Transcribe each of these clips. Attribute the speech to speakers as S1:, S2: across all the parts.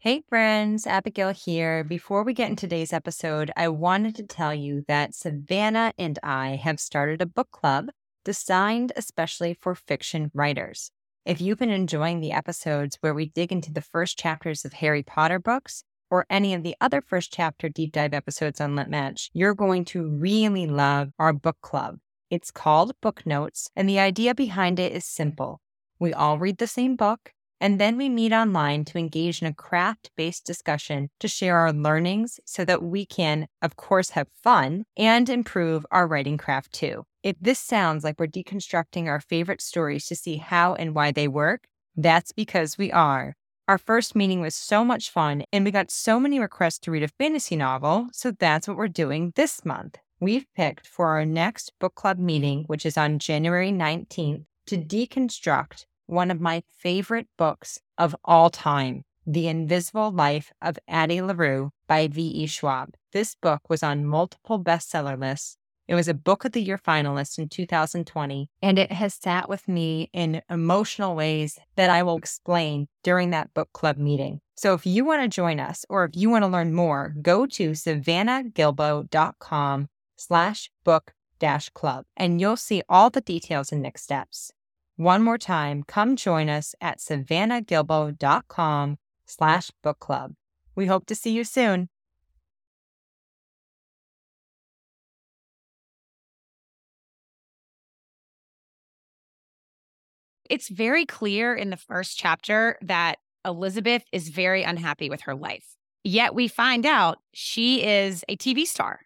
S1: Hey friends, Abigail here. Before we get into today's episode, I wanted to tell you that Savannah and I have started a book club designed especially for fiction writers. If you've been enjoying the episodes where we dig into the first chapters of Harry Potter books or any of the other first chapter deep dive episodes on Lit Match, you're going to really love our book club. It's called Book Notes, and the idea behind it is simple. We all read the same book, and then we meet online to engage in a craft based discussion to share our learnings so that we can, of course, have fun and improve our writing craft too. If this sounds like we're deconstructing our favorite stories to see how and why they work, that's because we are. Our first meeting was so much fun, and we got so many requests to read a fantasy novel, so that's what we're doing this month. We've picked for our next book club meeting, which is on January 19th, to deconstruct one of my favorite books of all time, The Invisible Life of Addie LaRue by V.E. Schwab. This book was on multiple bestseller lists it was a Book of the Year finalist in 2020, and it has sat with me in emotional ways that I will explain during that book club meeting. So if you want to join us or if you want to learn more, go to savannahgilbo.com slash book dash club and you'll see all the details and next steps. One more time, come join us at savannahgilbo.com slash book club. We hope to see you soon.
S2: it's very clear in the first chapter that Elizabeth is very unhappy with her life. Yet we find out she is a TV star,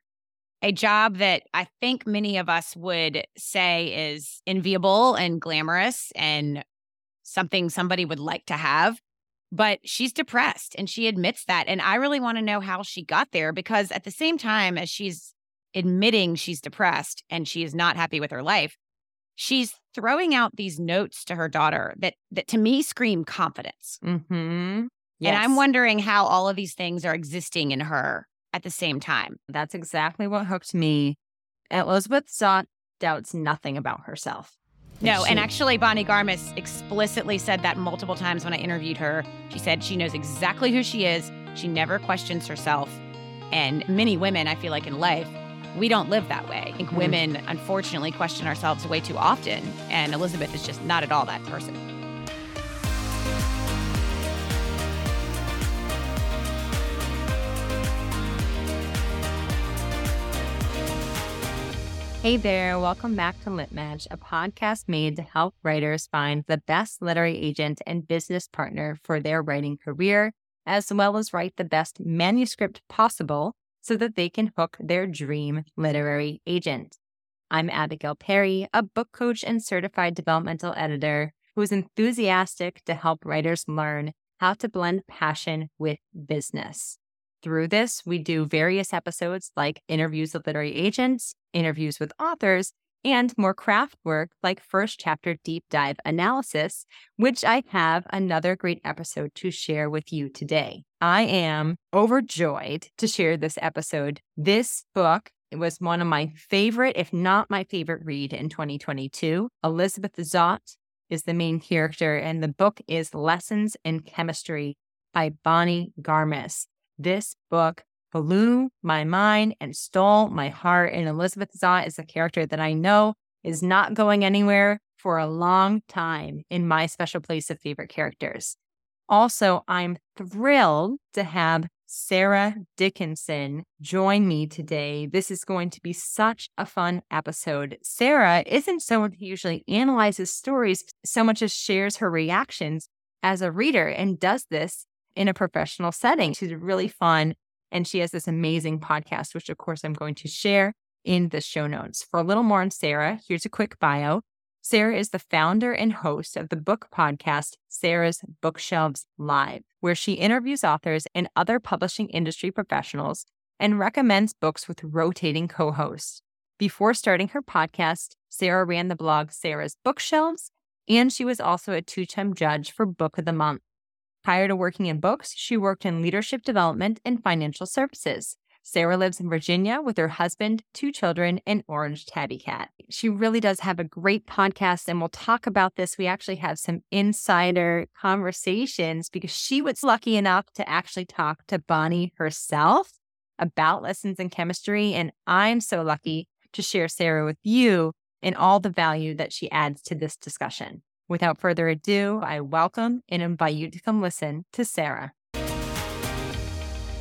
S2: a job that I think many of us would say is enviable and glamorous and something somebody would like to have. But she's depressed and she admits that. And I really want to know how she got there because at the same time as she's admitting she's depressed and she is not happy with her life, she's throwing out these notes to her daughter that that to me scream confidence.
S1: Mm-hmm.
S2: Yes. And I'm wondering how all of these things are existing in her at the same time.
S1: That's exactly what hooked me. Elizabeth Zott doubts nothing about herself.
S2: No, and actually, Bonnie Garmus explicitly said that multiple times when I interviewed her. She said she knows exactly who she is. She never questions herself. And many women, I feel like in life, we don't live that way. I think mm-hmm. women, unfortunately, question ourselves way too often. And Elizabeth is just not at all that person.
S1: Hey there, welcome back to Lit Match, a podcast made to help writers find the best literary agent and business partner for their writing career, as well as write the best manuscript possible so that they can hook their dream literary agent. I'm Abigail Perry, a book coach and certified developmental editor who's enthusiastic to help writers learn how to blend passion with business. Through this, we do various episodes like interviews with literary agents, interviews with authors, and more craft work like first chapter deep dive analysis, which I have another great episode to share with you today. I am overjoyed to share this episode. This book it was one of my favorite, if not my favorite read in 2022. Elizabeth Zott is the main character, and the book is Lessons in Chemistry by Bonnie Garmus. This book blew my mind and stole my heart. And Elizabeth Zott is a character that I know is not going anywhere for a long time in my special place of favorite characters. Also, I'm thrilled to have Sarah Dickinson join me today. This is going to be such a fun episode. Sarah isn't someone who usually analyzes stories so much as shares her reactions as a reader and does this in a professional setting. She's really fun and she has this amazing podcast, which of course I'm going to share in the show notes. For a little more on Sarah, here's a quick bio. Sarah is the founder and host of the book podcast, Sarah's Bookshelves Live, where she interviews authors and other publishing industry professionals and recommends books with rotating co hosts. Before starting her podcast, Sarah ran the blog Sarah's Bookshelves, and she was also a two time judge for Book of the Month. Prior to working in books, she worked in leadership development and financial services. Sarah lives in Virginia with her husband, two children, and orange tabby cat. She really does have a great podcast, and we'll talk about this. We actually have some insider conversations because she was lucky enough to actually talk to Bonnie herself about lessons in chemistry. And I'm so lucky to share Sarah with you and all the value that she adds to this discussion. Without further ado, I welcome and invite you to come listen to Sarah.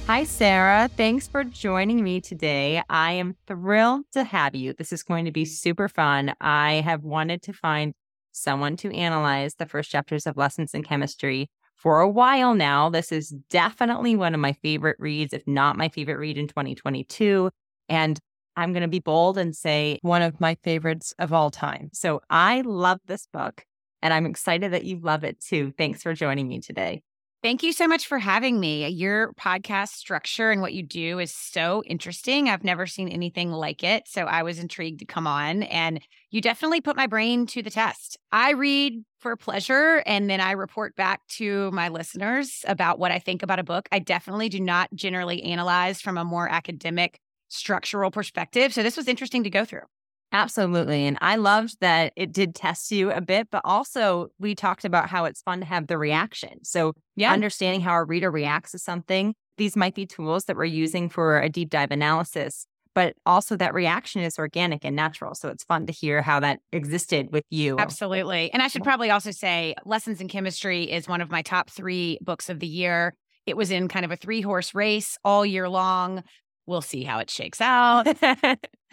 S1: Hi, Sarah. Thanks for joining me today. I am thrilled to have you. This is going to be super fun. I have wanted to find someone to analyze the first chapters of Lessons in Chemistry for a while now. This is definitely one of my favorite reads, if not my favorite read in 2022. And I'm going to be bold and say one of my favorites of all time. So I love this book and I'm excited that you love it too. Thanks for joining me today.
S2: Thank you so much for having me. Your podcast structure and what you do is so interesting. I've never seen anything like it. So I was intrigued to come on, and you definitely put my brain to the test. I read for pleasure, and then I report back to my listeners about what I think about a book. I definitely do not generally analyze from a more academic, structural perspective. So this was interesting to go through.
S1: Absolutely. And I loved that it did test you a bit, but also we talked about how it's fun to have the reaction. So, yeah. understanding how a reader reacts to something, these might be tools that we're using for a deep dive analysis, but also that reaction is organic and natural. So, it's fun to hear how that existed with you.
S2: Absolutely. And I should probably also say Lessons in Chemistry is one of my top three books of the year. It was in kind of a three horse race all year long. We'll see how it shakes out.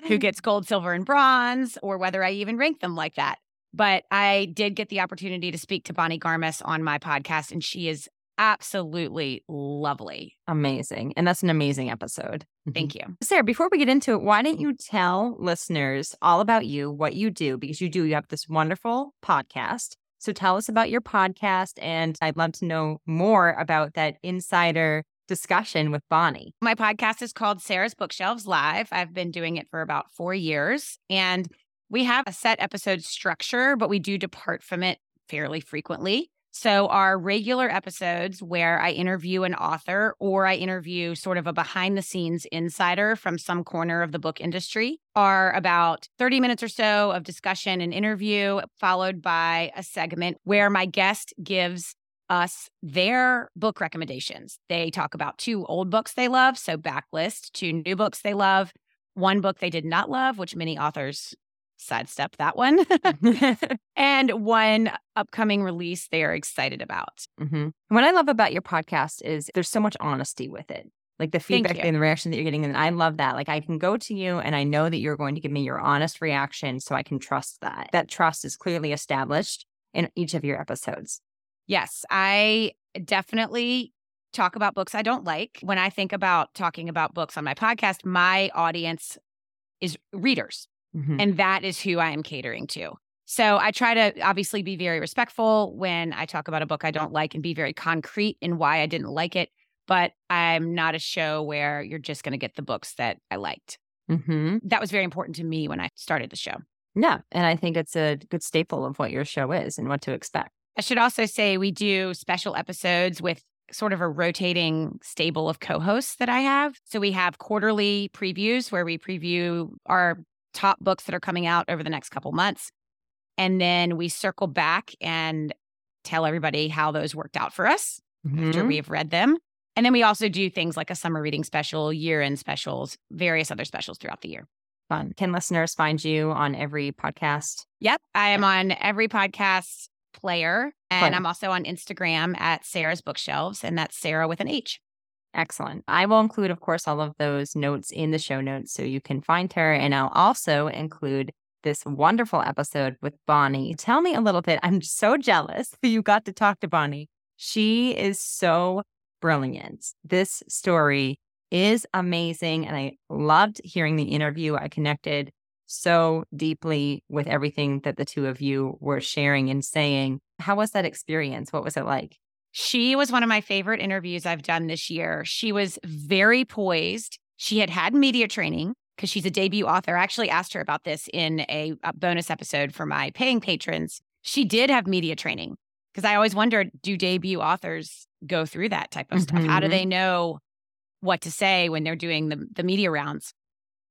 S2: who gets gold, silver, and bronze, or whether I even rank them like that. But I did get the opportunity to speak to Bonnie Garmus on my podcast, and she is absolutely lovely.
S1: Amazing. And that's an amazing episode.
S2: Thank you.
S1: Sarah, before we get into it, why don't you tell listeners all about you, what you do? Because you do, you have this wonderful podcast. So tell us about your podcast. And I'd love to know more about that insider discussion with Bonnie.
S2: My podcast is called Sarah's Bookshelves Live. I've been doing it for about four years, and we have a set episode structure, but we do depart from it fairly frequently. So, our regular episodes where I interview an author or I interview sort of a behind the scenes insider from some corner of the book industry are about 30 minutes or so of discussion and interview, followed by a segment where my guest gives us their book recommendations. They talk about two old books they love, so backlist, two new books they love, one book they did not love, which many authors sidestep that one, and one upcoming release they are excited about.
S1: Mm-hmm. What I love about your podcast is there's so much honesty with it. Like the feedback and the reaction that you're getting. And I love that. Like I can go to you and I know that you're going to give me your honest reaction so I can trust that. That trust is clearly established in each of your episodes.
S2: Yes, I definitely talk about books I don't like. When I think about talking about books on my podcast, my audience is readers, mm-hmm. and that is who I am catering to. So I try to obviously be very respectful when I talk about a book I don't like and be very concrete in why I didn't like it. But I'm not a show where you're just going to get the books that I liked. Mm-hmm. That was very important to me when I started the show.
S1: Yeah. And I think it's a good staple of what your show is and what to expect.
S2: I should also say we do special episodes with sort of a rotating stable of co hosts that I have. So we have quarterly previews where we preview our top books that are coming out over the next couple months. And then we circle back and tell everybody how those worked out for us mm-hmm. after we have read them. And then we also do things like a summer reading special, year end specials, various other specials throughout the year.
S1: Fun. Can listeners find you on every podcast?
S2: Yep. I am on every podcast player. And I'm also on Instagram at Sarah's Bookshelves, and that's Sarah with an H.
S1: Excellent. I will include, of course, all of those notes in the show notes so you can find her. And I'll also include this wonderful episode with Bonnie. Tell me a little bit. I'm so jealous that you got to talk to Bonnie. She is so brilliant. This story is amazing. And I loved hearing the interview. I connected so deeply with everything that the two of you were sharing and saying. How was that experience? What was it like?
S2: She was one of my favorite interviews I've done this year. She was very poised. She had had media training because she's a debut author. I actually asked her about this in a, a bonus episode for my paying patrons. She did have media training because I always wondered do debut authors go through that type of mm-hmm. stuff? How do mm-hmm. they know what to say when they're doing the, the media rounds.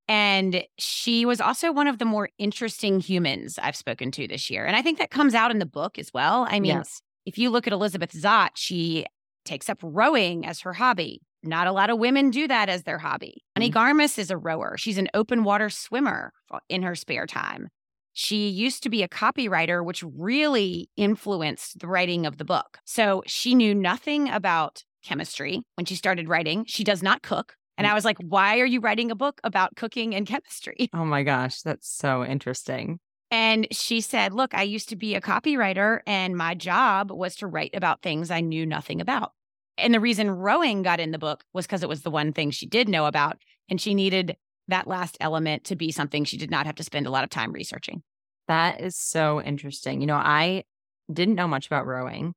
S2: And she was also one of the more interesting humans I've spoken to this year. And I think that comes out in the book as well. I mean, yes. if you look at Elizabeth Zott, she takes up rowing as her hobby. Not a lot of women do that as their hobby. Mm-hmm. Garmus is a rower. She's an open water swimmer in her spare time. She used to be a copywriter, which really influenced the writing of the book. So she knew nothing about chemistry when she started writing. She does not cook. And. I was like, why are you writing a book about cooking and chemistry?
S1: Oh my gosh, that's so interesting.
S2: And she said, Look, I used to be a copywriter, and my job was to write about things I knew nothing about. And the reason rowing got in the book was because it was the one thing she did know about. And she needed that last element to be something she did not have to spend a lot of time researching.
S1: That is so interesting. You know, I didn't know much about rowing.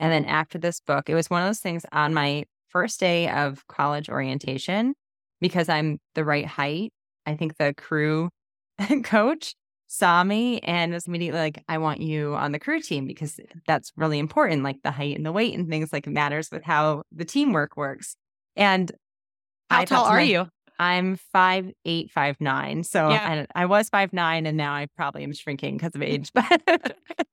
S1: And then after this book, it was one of those things on my first day of college orientation, because I'm the right height, I think the crew coach saw me and was immediately like, I want you on the crew team because that's really important. Like the height and the weight and things like matters with how the teamwork works. And
S2: how tall are my, you?
S1: I'm five eight, five nine. So yeah. I, I was five nine, and now I probably am shrinking because of age.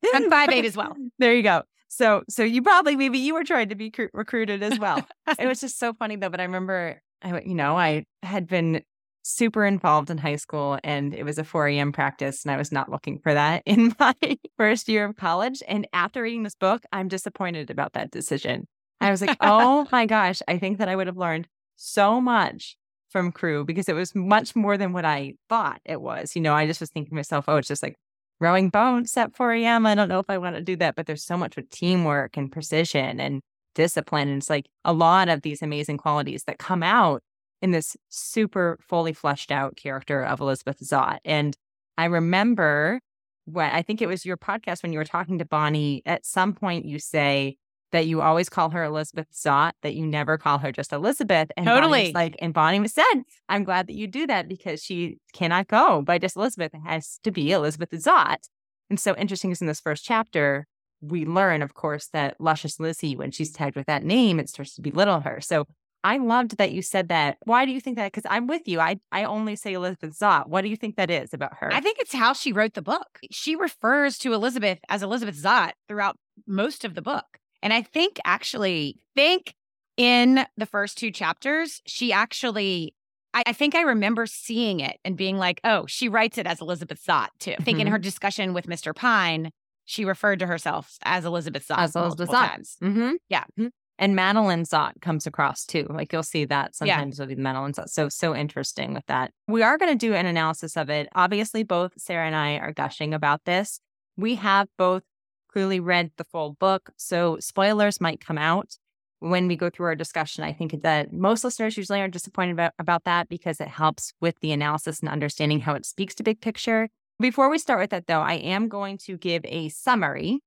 S1: But
S2: I'm five eight as well.
S1: There you go. So so you probably maybe you were trying to be cr- recruited as well. it was just so funny though. But I remember, I you know, I had been super involved in high school and it was a 4 a.m. practice and I was not looking for that in my first year of college. And after reading this book, I'm disappointed about that decision. I was like, oh my gosh, I think that I would have learned so much from crew because it was much more than what I thought it was. You know, I just was thinking to myself, oh, it's just like rowing boats at 4 a.m. I don't know if I want to do that, but there's so much with teamwork and precision and discipline. And it's like a lot of these amazing qualities that come out in this super fully fleshed out character of Elizabeth Zott. And I remember when I think it was your podcast when you were talking to Bonnie, at some point you say, that you always call her Elizabeth Zott, that you never call her just Elizabeth.
S2: And totally.
S1: like, and Bonnie was said, I'm glad that you do that because she cannot go by just Elizabeth. It has to be Elizabeth Zott. And so interesting is in this first chapter, we learn, of course, that Luscious Lizzie, when she's tagged with that name, it starts to belittle her. So I loved that you said that. Why do you think that? Because I'm with you. I, I only say Elizabeth Zott. What do you think that is about her?
S2: I think it's how she wrote the book. She refers to Elizabeth as Elizabeth Zott throughout most of the book. And I think actually, think in the first two chapters, she actually, I, I, think I remember seeing it and being like, oh, she writes it as Elizabeth Zott too. I think mm-hmm. in her discussion with Mr. Pine, she referred to herself as Elizabeth Zott. As Elizabeth Zott.
S1: Mm-hmm.
S2: Yeah. Mm-hmm.
S1: And Madeline Zott comes across too. Like you'll see that sometimes yeah. with Madeline Zott. So, so interesting with that. We are going to do an analysis of it. Obviously, both Sarah and I are gushing about this. We have both clearly read the full book. So spoilers might come out when we go through our discussion. I think that most listeners usually are disappointed about, about that because it helps with the analysis and understanding how it speaks to big picture. Before we start with that, though, I am going to give a summary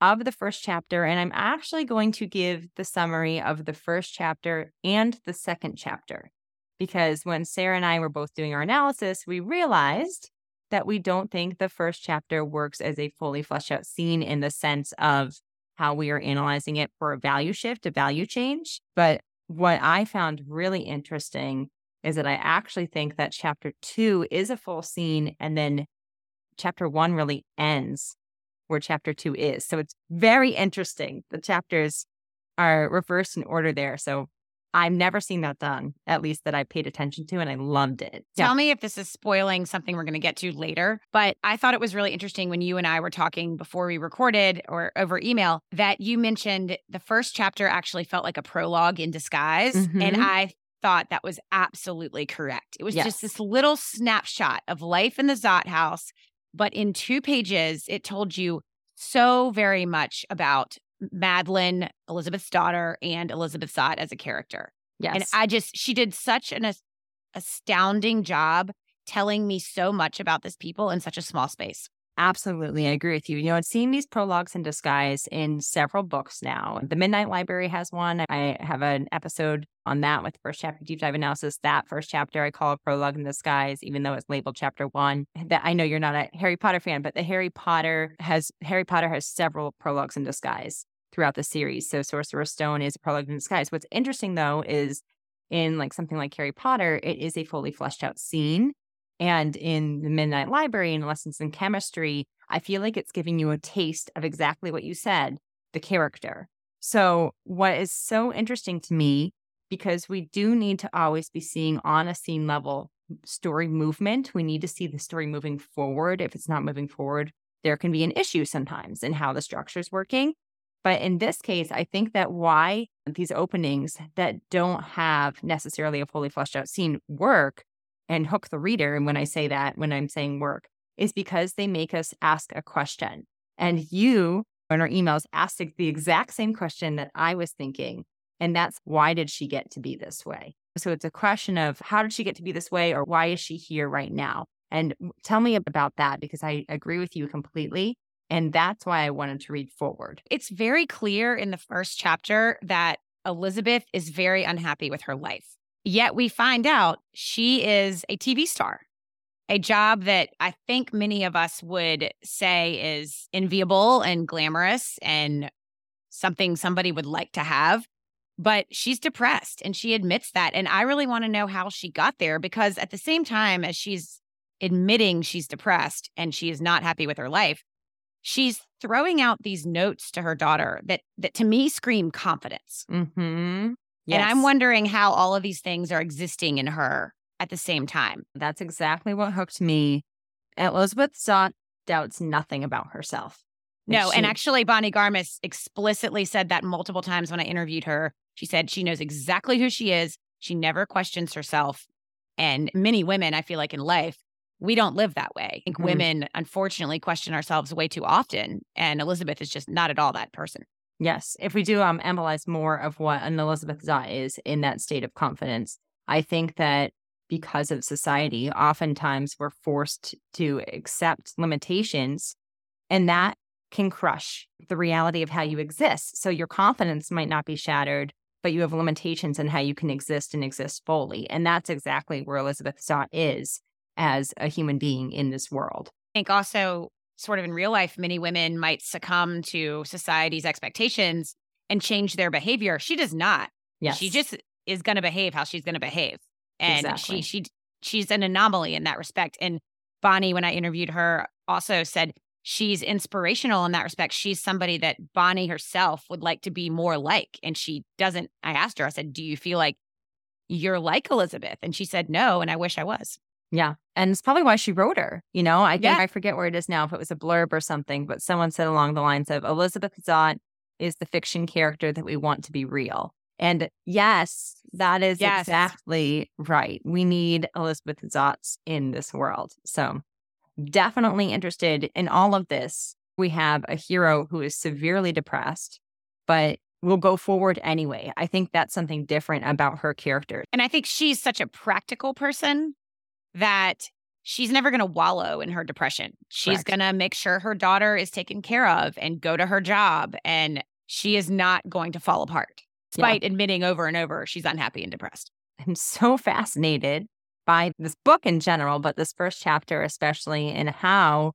S1: of the first chapter, and I'm actually going to give the summary of the first chapter and the second chapter. Because when Sarah and I were both doing our analysis, we realized that we don't think the first chapter works as a fully fleshed out scene in the sense of how we are analyzing it for a value shift, a value change. But what I found really interesting is that I actually think that chapter two is a full scene and then chapter one really ends where chapter two is. So it's very interesting. The chapters are reversed in order there. So I've never seen that done, at least that I paid attention to, and I loved it.
S2: Tell yeah. me if this is spoiling something we're going to get to later. But I thought it was really interesting when you and I were talking before we recorded or over email that you mentioned the first chapter actually felt like a prologue in disguise. Mm-hmm. And I thought that was absolutely correct. It was yes. just this little snapshot of life in the Zott house. But in two pages, it told you so very much about Madeline, Elizabeth's daughter, and Elizabeth Zott as a character.
S1: Yes.
S2: And I just, she did such an astounding job telling me so much about this people in such a small space.
S1: Absolutely. I agree with you. You know, I've seen these prologues in disguise in several books now. The Midnight Library has one. I have an episode on that with first chapter deep dive analysis. That first chapter I call a prologue in disguise, even though it's labeled chapter one. That I know you're not a Harry Potter fan, but the Harry Potter has Harry Potter has several prologues in disguise throughout the series. So Sorcerer's Stone is a prologue in disguise. What's interesting though is in like something like Harry Potter, it is a fully fleshed out scene. And in the Midnight Library and Lessons in Chemistry, I feel like it's giving you a taste of exactly what you said the character. So, what is so interesting to me, because we do need to always be seeing on a scene level story movement, we need to see the story moving forward. If it's not moving forward, there can be an issue sometimes in how the structure is working. But in this case, I think that why these openings that don't have necessarily a fully fleshed out scene work and hook the reader. And when I say that, when I'm saying work, is because they make us ask a question. And you in our emails asked the exact same question that I was thinking. And that's why did she get to be this way? So it's a question of how did she get to be this way or why is she here right now? And tell me about that because I agree with you completely. And that's why I wanted to read forward.
S2: It's very clear in the first chapter that Elizabeth is very unhappy with her life. Yet we find out she is a TV star, a job that I think many of us would say is enviable and glamorous and something somebody would like to have. But she's depressed and she admits that. And I really want to know how she got there because at the same time as she's admitting she's depressed and she is not happy with her life, she's throwing out these notes to her daughter that that to me scream confidence.
S1: Mm-hmm.
S2: Yes. And I'm wondering how all of these things are existing in her at the same time.
S1: That's exactly what hooked me. Elizabeth Zott doubts nothing about herself.
S2: No, she, and actually, Bonnie Garmus explicitly said that multiple times when I interviewed her. She said she knows exactly who she is. She never questions herself. And many women, I feel like in life, we don't live that way. I think mm-hmm. women, unfortunately, question ourselves way too often. And Elizabeth is just not at all that person.
S1: Yes. If we do um, analyze more of what an Elizabeth Zott is in that state of confidence, I think that because of society, oftentimes we're forced to accept limitations, and that can crush the reality of how you exist. So your confidence might not be shattered, but you have limitations in how you can exist and exist fully. And that's exactly where Elizabeth Zott is as a human being in this world.
S2: I think also, sort of in real life, many women might succumb to society's expectations and change their behavior. She does not.
S1: Yes.
S2: She just is going to behave how she's going to behave. And
S1: exactly.
S2: she she she's an anomaly in that respect. And Bonnie, when I interviewed her, also said she's inspirational in that respect. She's somebody that Bonnie herself would like to be more like. And she doesn't. I asked her, I said, Do you feel like you're like Elizabeth? And she said, No. And I wish I was.
S1: Yeah. And it's probably why she wrote her. You know, I think yeah. I forget where it is now, if it was a blurb or something, but someone said along the lines of Elizabeth Zott is the fiction character that we want to be real. And yes, that is yes. exactly right. We need Elizabeth Zotts in this world. So definitely interested in all of this. We have a hero who is severely depressed, but will go forward anyway. I think that's something different about her character.
S2: And I think she's such a practical person that she's never going to wallow in her depression. She's going to make sure her daughter is taken care of and go to her job. And she is not going to fall apart, despite yeah. admitting over and over she's unhappy and depressed.
S1: I'm so fascinated by this book in general, but this first chapter, especially, and how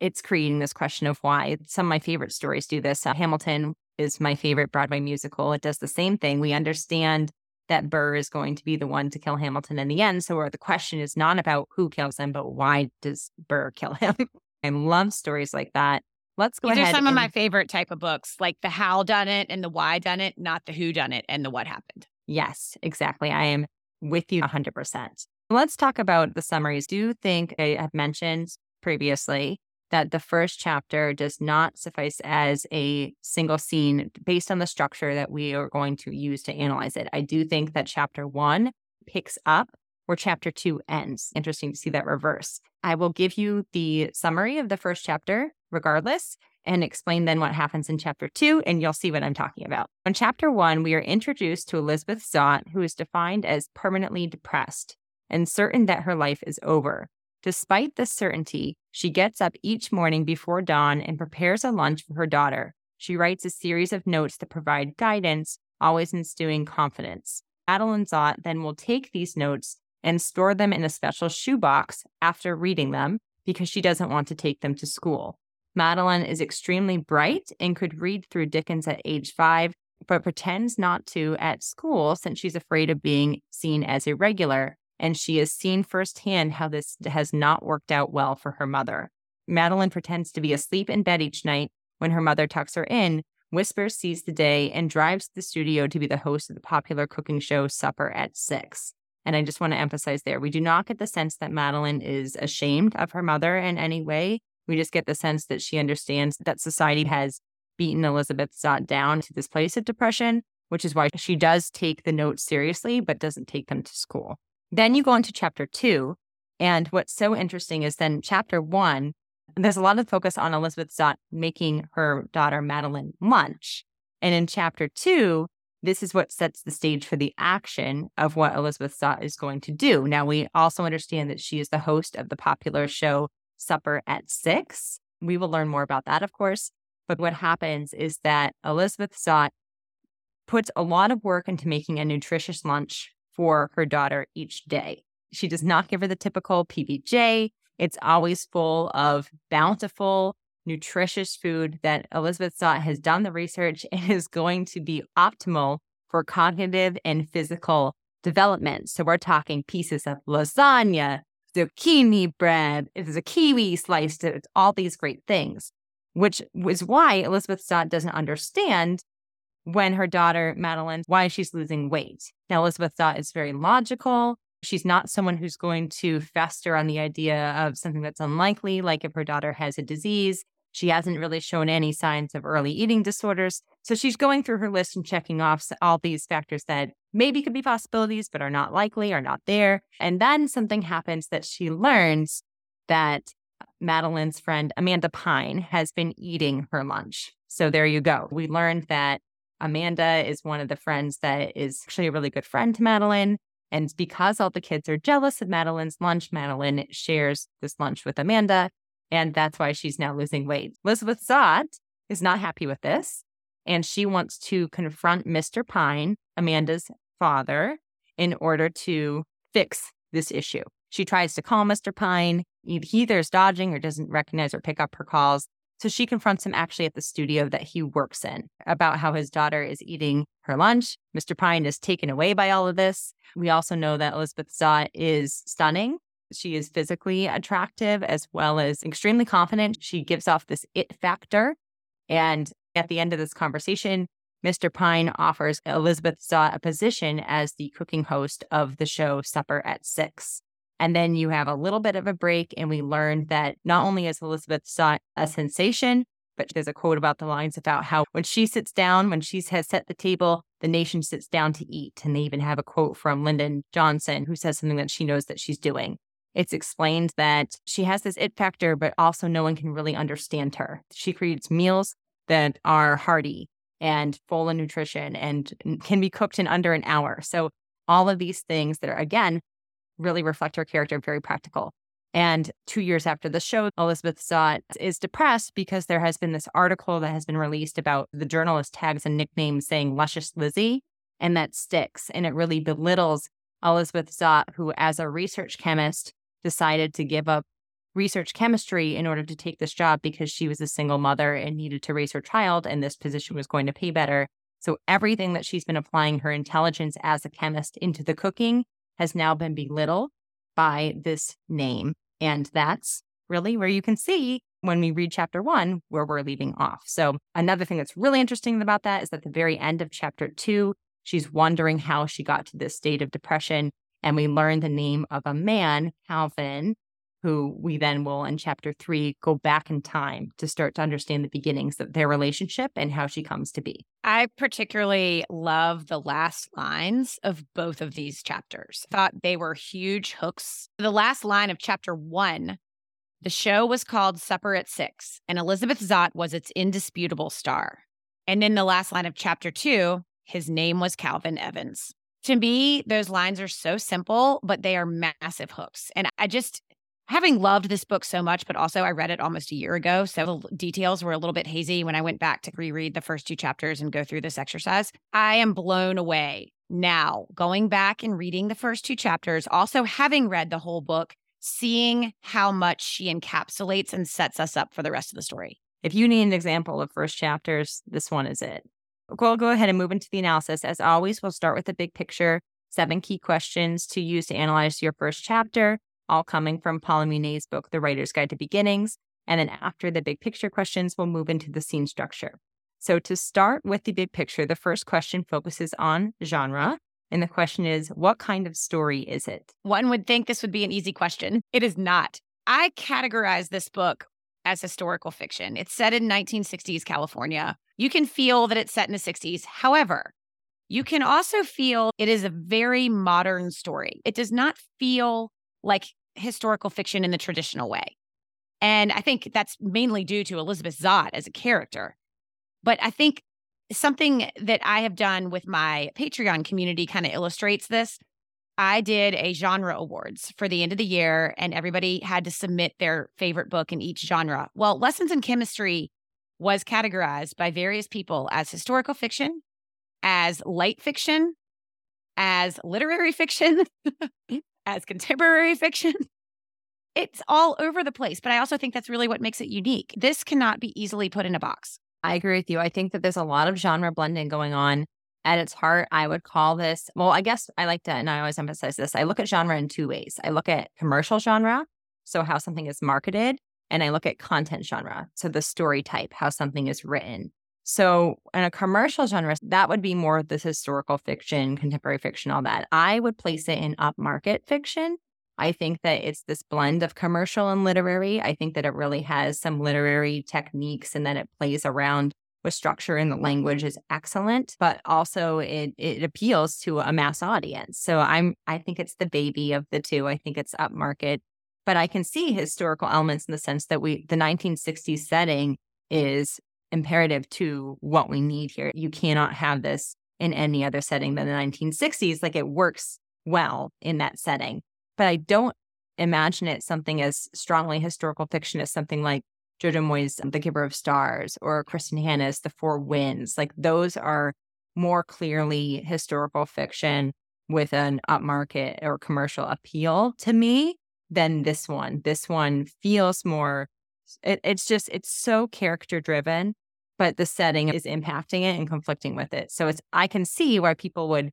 S1: it's creating this question of why. Some of my favorite stories do this. Uh, Hamilton is my favorite Broadway musical. It does the same thing. We understand that Burr is going to be the one to kill Hamilton in the end. So where the question is not about who kills him, but why does Burr kill him? I love stories like that. Let's go
S2: These
S1: ahead.
S2: are some
S1: and...
S2: of my favorite type of books, like the how done it and the why done it, not the who done it and the what happened.
S1: Yes, exactly. I am with you 100%. Let's talk about the summaries. Do you think I have mentioned previously that the first chapter does not suffice as a single scene based on the structure that we are going to use to analyze it. I do think that chapter one picks up where chapter two ends. Interesting to see that reverse. I will give you the summary of the first chapter regardless and explain then what happens in chapter two, and you'll see what I'm talking about. In chapter one, we are introduced to Elizabeth Zott, who is defined as permanently depressed and certain that her life is over. Despite this certainty, she gets up each morning before dawn and prepares a lunch for her daughter. She writes a series of notes that provide guidance, always instilling confidence. Madeline Zott then will take these notes and store them in a special shoebox after reading them because she doesn't want to take them to school. Madeline is extremely bright and could read through Dickens at age five, but pretends not to at school since she's afraid of being seen as irregular. And she has seen firsthand how this has not worked out well for her mother. Madeline pretends to be asleep in bed each night when her mother tucks her in, whispers seize the day, and drives to the studio to be the host of the popular cooking show Supper at Six. And I just want to emphasize there, we do not get the sense that Madeline is ashamed of her mother in any way. We just get the sense that she understands that society has beaten Elizabeth Zott down to this place of depression, which is why she does take the notes seriously, but doesn't take them to school. Then you go into chapter two. And what's so interesting is then chapter one, there's a lot of focus on Elizabeth Zott making her daughter Madeline lunch. And in chapter two, this is what sets the stage for the action of what Elizabeth Zott is going to do. Now, we also understand that she is the host of the popular show Supper at Six. We will learn more about that, of course. But what happens is that Elizabeth Zott puts a lot of work into making a nutritious lunch for her daughter each day. She does not give her the typical PBJ. It's always full of bountiful, nutritious food that Elizabeth Zott has done the research and is going to be optimal for cognitive and physical development. So we're talking pieces of lasagna, zucchini bread, it's a kiwi sliced, it's all these great things, which is why Elizabeth Zott doesn't understand when her daughter Madeline, why she's losing weight. Now, Elizabeth Zott is very logical. She's not someone who's going to fester on the idea of something that's unlikely, like if her daughter has a disease. She hasn't really shown any signs of early eating disorders. So she's going through her list and checking off all these factors that maybe could be possibilities, but are not likely, are not there. And then something happens that she learns that Madeline's friend Amanda Pine has been eating her lunch. So there you go. We learned that Amanda is one of the friends that is actually a really good friend to Madeline. And because all the kids are jealous of Madeline's lunch, Madeline shares this lunch with Amanda. And that's why she's now losing weight. Elizabeth Zott is not happy with this. And she wants to confront Mr. Pine, Amanda's father, in order to fix this issue. She tries to call Mr. Pine. He either is dodging or doesn't recognize or pick up her calls. So she confronts him actually at the studio that he works in about how his daughter is eating her lunch. Mr. Pine is taken away by all of this. We also know that Elizabeth Zott is stunning. She is physically attractive as well as extremely confident. She gives off this it factor. And at the end of this conversation, Mr. Pine offers Elizabeth Zott a position as the cooking host of the show Supper at Six. And then you have a little bit of a break, and we learned that not only is Elizabeth a sensation, but there's a quote about the lines about how when she sits down, when she has set the table, the nation sits down to eat. And they even have a quote from Lyndon Johnson, who says something that she knows that she's doing. It's explained that she has this it factor, but also no one can really understand her. She creates meals that are hearty and full of nutrition and can be cooked in under an hour. So, all of these things that are, again, really reflect her character, very practical. And two years after the show, Elizabeth Zott is depressed because there has been this article that has been released about the journalist tags and nicknames saying Luscious Lizzie, and that sticks. And it really belittles Elizabeth Zott, who, as a research chemist, decided to give up research chemistry in order to take this job because she was a single mother and needed to raise her child, and this position was going to pay better. So, everything that she's been applying her intelligence as a chemist into the cooking has now been belittled by this name. And that's really where you can see when we read chapter one where we're leaving off. So, another thing that's really interesting about that is at the very end of chapter two, she's wondering how she got to this state of depression. And we learn the name of a man, Calvin, who we then will in chapter three go back in time to start to understand the beginnings of their relationship and how she comes to be.
S2: I particularly love the last lines of both of these chapters. Thought they were huge hooks. The last line of chapter one, the show was called Supper at Six, and Elizabeth Zott was its indisputable star. And in the last line of chapter two, his name was Calvin Evans. To me, those lines are so simple, but they are massive hooks. And I just, having loved this book so much, but also I read it almost a year ago. So the details were a little bit hazy when I went back to reread the first two chapters and go through this exercise. I am blown away now going back and reading the first two chapters, also having read the whole book, seeing how much she encapsulates and sets us up for the rest of the story.
S1: If you need an example of first chapters, this one is it. we'll go ahead and move into the analysis. As always, we'll start with the big picture, seven key questions to use to analyze your first chapter, all coming from Paula Munier's book, The Writer's Guide to Beginnings. And then after the big picture questions, we'll move into the scene structure. So, to start with the big picture, the first question focuses on genre. And the question is, what kind of story is it?
S2: One would think this would be an easy question. It is not. I categorize this book as historical fiction. It's set in 1960s California. You can feel that it's set in the 60s. However, you can also feel it is a very modern story. It does not feel like historical fiction in the traditional way. And I think that's mainly due to Elizabeth Zott as a character. But I think something that I have done with my Patreon community kind of illustrates this. I did a genre awards for the end of the year, and everybody had to submit their favorite book in each genre. Well, Lessons in Chemistry was categorized by various people as historical fiction, as light fiction, as literary fiction, as contemporary fiction. It's all over the place, but I also think that's really what makes it unique. This cannot be easily put in a box.
S1: I agree with you. I think that there's a lot of genre blending going on. At its heart, I would call this, well, I guess I like to, and I always emphasize this I look at genre in two ways. I look at commercial genre, so how something is marketed, and I look at content genre, so the story type, how something is written. So, in a commercial genre, that would be more of this historical fiction, contemporary fiction, all that. I would place it in upmarket fiction I think that it's this blend of commercial and literary. I think that it really has some literary techniques and then it plays around with structure and the language is excellent, but also it it appeals to a mass audience. So I'm I think it's the baby of the two. I think it's upmarket, but I can see historical elements in the sense that we the 1960s setting is imperative to what we need here. You cannot have this in any other setting than the 1960s. Like it works well in that setting but I don't imagine it something as strongly historical fiction as something like Jojo Moyes' The Giver of Stars or Kristin Hannah's The Four Winds. Like those are more clearly historical fiction with an upmarket or commercial appeal to me than this one. This one feels more, it, it's just, it's so character driven, but the setting is impacting it and conflicting with it. So it's, I can see why people would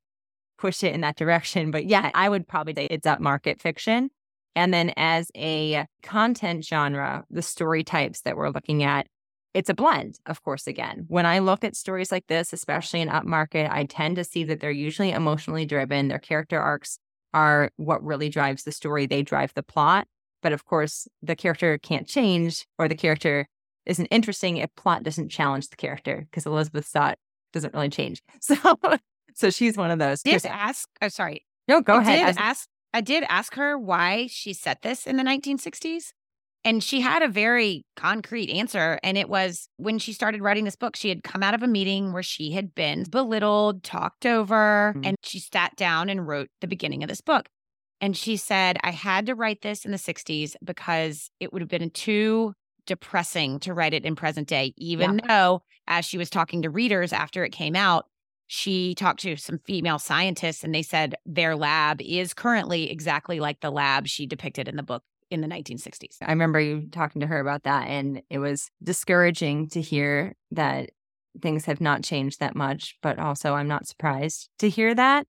S1: push it in that direction. But yeah, I would probably say it's up market fiction. And then as a content genre, the story types that we're looking at, it's a blend, of course, again. When I look at stories like this, especially in upmarket, I tend to see that they're usually emotionally driven. Their character arcs are what really drives the story. They drive the plot. But of course, the character can't change or the character isn't interesting if plot doesn't challenge the character because Elizabeth Zott doesn't really change. So so she's one of those.
S2: Did ask? Oh, sorry.
S1: No, go
S2: I
S1: ahead.
S2: Did ask. I did ask her why she set this in the 1960s. And she had a very concrete answer. And it was when she started writing this book, she had come out of a meeting where she had been belittled, talked over, mm-hmm. and she sat down and wrote the beginning of this book. And she said, I had to write this in the 60s because it would have been too depressing to write it in present day, even yeah. though, as she was talking to readers after it came out, she talked to some female scientists and they said their lab is currently exactly like the lab she depicted in the book in the 1960s.
S1: I remember you talking to her about that, and it was discouraging to hear that things have not changed that much, but also I'm not surprised to hear that.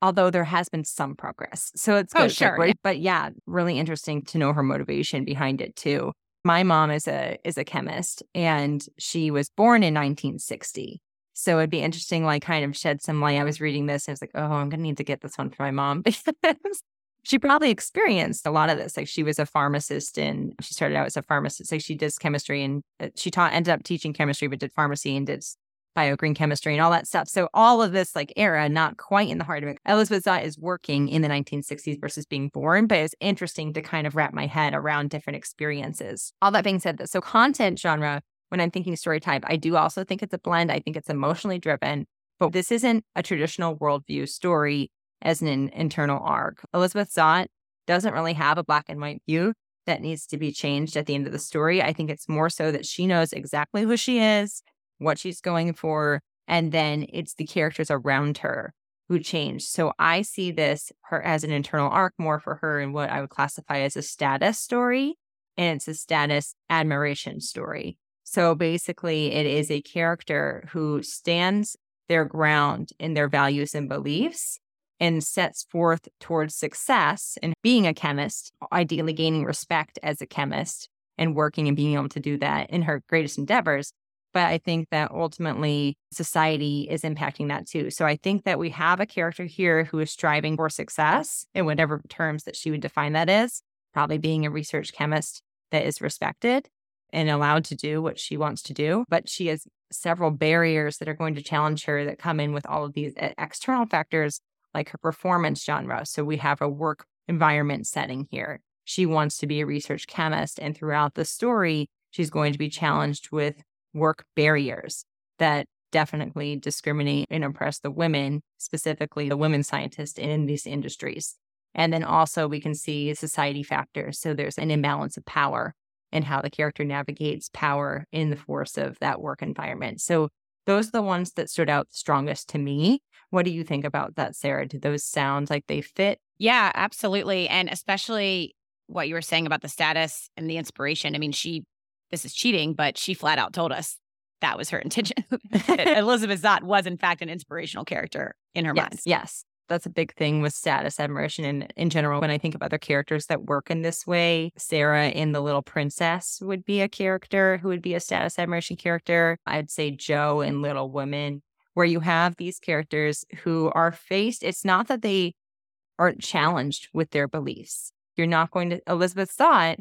S1: Although there has been some progress. So it's
S2: oh, good. Oh, sure.
S1: But yeah, really interesting to know her motivation behind it too. My mom is a is a chemist and she was born in 1960. So it'd be interesting, like, kind of shed some light. I was reading this and I was like, oh, I'm to need to get this one for my mom because she probably experienced a lot of this. Like, she was a pharmacist and she started out as a pharmacist. Like, she does chemistry and uh, she taught, ended up teaching chemistry, but did pharmacy and did biogreen chemistry and all that stuff. So all of this like era, not quite in the heart of it. Elizabeth Zott is working in the 1960s versus being born, but it's interesting to kind of wrap my head around different experiences. All that being said, so content genre when I'm thinking story type, I do also think it's a blend. I think it's emotionally driven, but this isn't a traditional worldview story as an internal arc. Elizabeth Zott doesn't really have a black and white view that needs to be changed at the end of the story. I think it's more so that she knows exactly who she is, what she's going for, and then it's the characters around her who change. So I see this her as an internal arc more for her and what I would classify as a status story. And it's a status admiration story. So basically, it is a character who stands their ground in their values and beliefs and sets forth towards success in being a chemist, ideally gaining respect as a chemist and working and being able to do that in her greatest endeavors. But I think that ultimately society is impacting that too. So I think that we have a character here who is striving for success in whatever terms that she would define that is, probably being a research chemist that is respected and allowed to do what she wants to do. But she has several barriers that are going to challenge her that come in with all of these eh, external factors like her performance genre. So we have a work environment setting here. She wants to be a research chemist. And throughout the story, she's going to be challenged with work barriers that definitely discriminate and oppress the women, specifically the women scientists in these industries. And then also we can see society factors. So there's an imbalance of power and how the character navigates power in the force of that work environment. So those are the ones that stood out strongest to me. What do you think about that, Sarah? Do those sound like they fit?
S2: Yeah, absolutely. And especially what you were saying about the status and the inspiration. I mean, she, this is cheating, but she flat out told us that was her intention. Elizabeth Zott was, in fact, an inspirational character in her
S1: yes,
S2: mind.
S1: Yes that's a big thing with status admiration and in general when i think of other characters that work in this way sarah in the little princess would be a character who would be a status admiration character i'd say Jo in little women where you have these characters who are faced it's not that they aren't challenged with their beliefs you're not going to elizabeth zott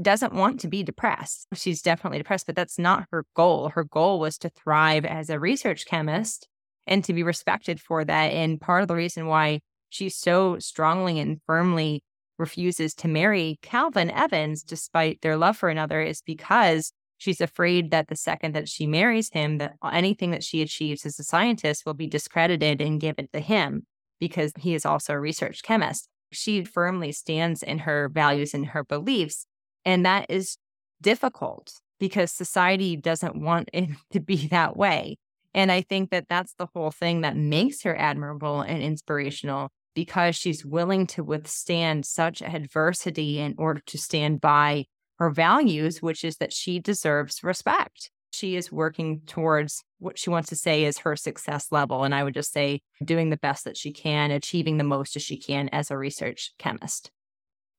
S1: doesn't want to be depressed she's definitely depressed but that's not her goal her goal was to thrive as a research chemist and to be respected for that. And part of the reason why she so strongly and firmly refuses to marry Calvin Evans, despite their love for another, is because she's afraid that the second that she marries him, that anything that she achieves as a scientist will be discredited and given to him because he is also a research chemist. She firmly stands in her values and her beliefs. And that is difficult because society doesn't want it to be that way. And I think that that's the whole thing that makes her admirable and inspirational because she's willing to withstand such adversity in order to stand by her values, which is that she deserves respect. She is working towards what she wants to say is her success level. And I would just say doing the best that she can, achieving the most as she can as a research chemist.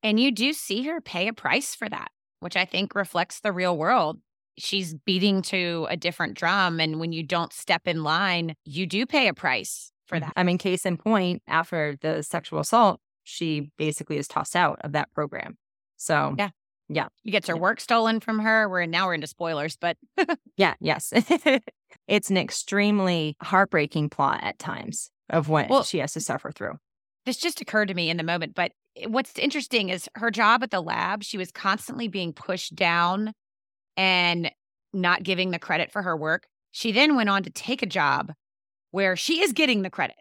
S2: And you do see her pay a price for that, which I think reflects the real world she's beating to a different drum. And when you don't step in line, you do pay a price for mm-hmm. that.
S1: I mean, case in point, after the sexual assault, she basically is tossed out of that program. So,
S2: yeah.
S1: Yeah.
S2: You get her yeah. work stolen from her. We're now we're into spoilers, but
S1: yeah, yes. it's an extremely heartbreaking plot at times of what well, she has to suffer through.
S2: This just occurred to me in the moment, but what's interesting is her job at the lab, she was constantly being pushed down and not giving the credit for her work. She then went on to take a job where she is getting the credit.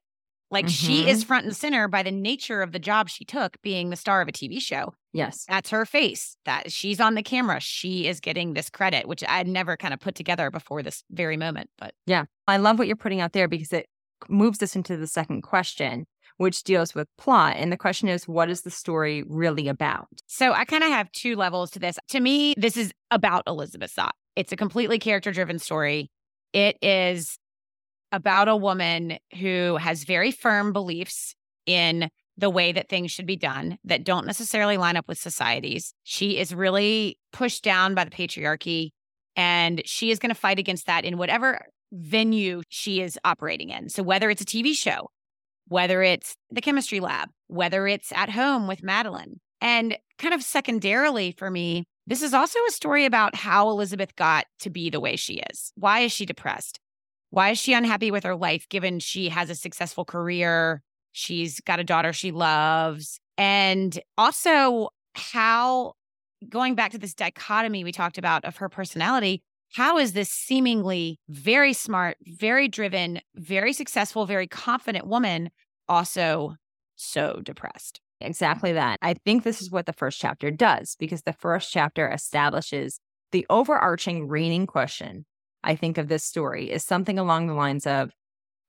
S2: Like mm-hmm. she is mm-hmm. front and center by the nature of the job she took, being the star of a TV show.
S1: Yes.
S2: That's her face. That she's on the camera. She is getting this credit, which I had never kind of put together before this very moment. But
S1: yeah, I love what you're putting out there because it moves us into the second question, which deals with plot. And the question is, what is the story really about?
S2: So I kind of have two levels to this. To me, this is about Elizabeth Zott. It's a completely character driven story. It is about a woman who has very firm beliefs in the way that things should be done that don't necessarily line up with societies. She is really pushed down by the patriarchy and she is going to fight against that in whatever venue she is operating in. So whether it's a TV show, whether it's the chemistry lab, whether it's at home with Madeline. And kind of secondarily for me, this is also a story about how Elizabeth got to be the way she is. Why is she depressed? Why is she unhappy with her life given she has a successful career? She's got a daughter she loves. And also, how going back to this dichotomy we talked about of her personality, how is this seemingly very smart, very driven, very successful, very confident woman also so depressed?
S1: Exactly that. I think this is what the first chapter does because the first chapter establishes the overarching reigning question. I think of this story is something along the lines of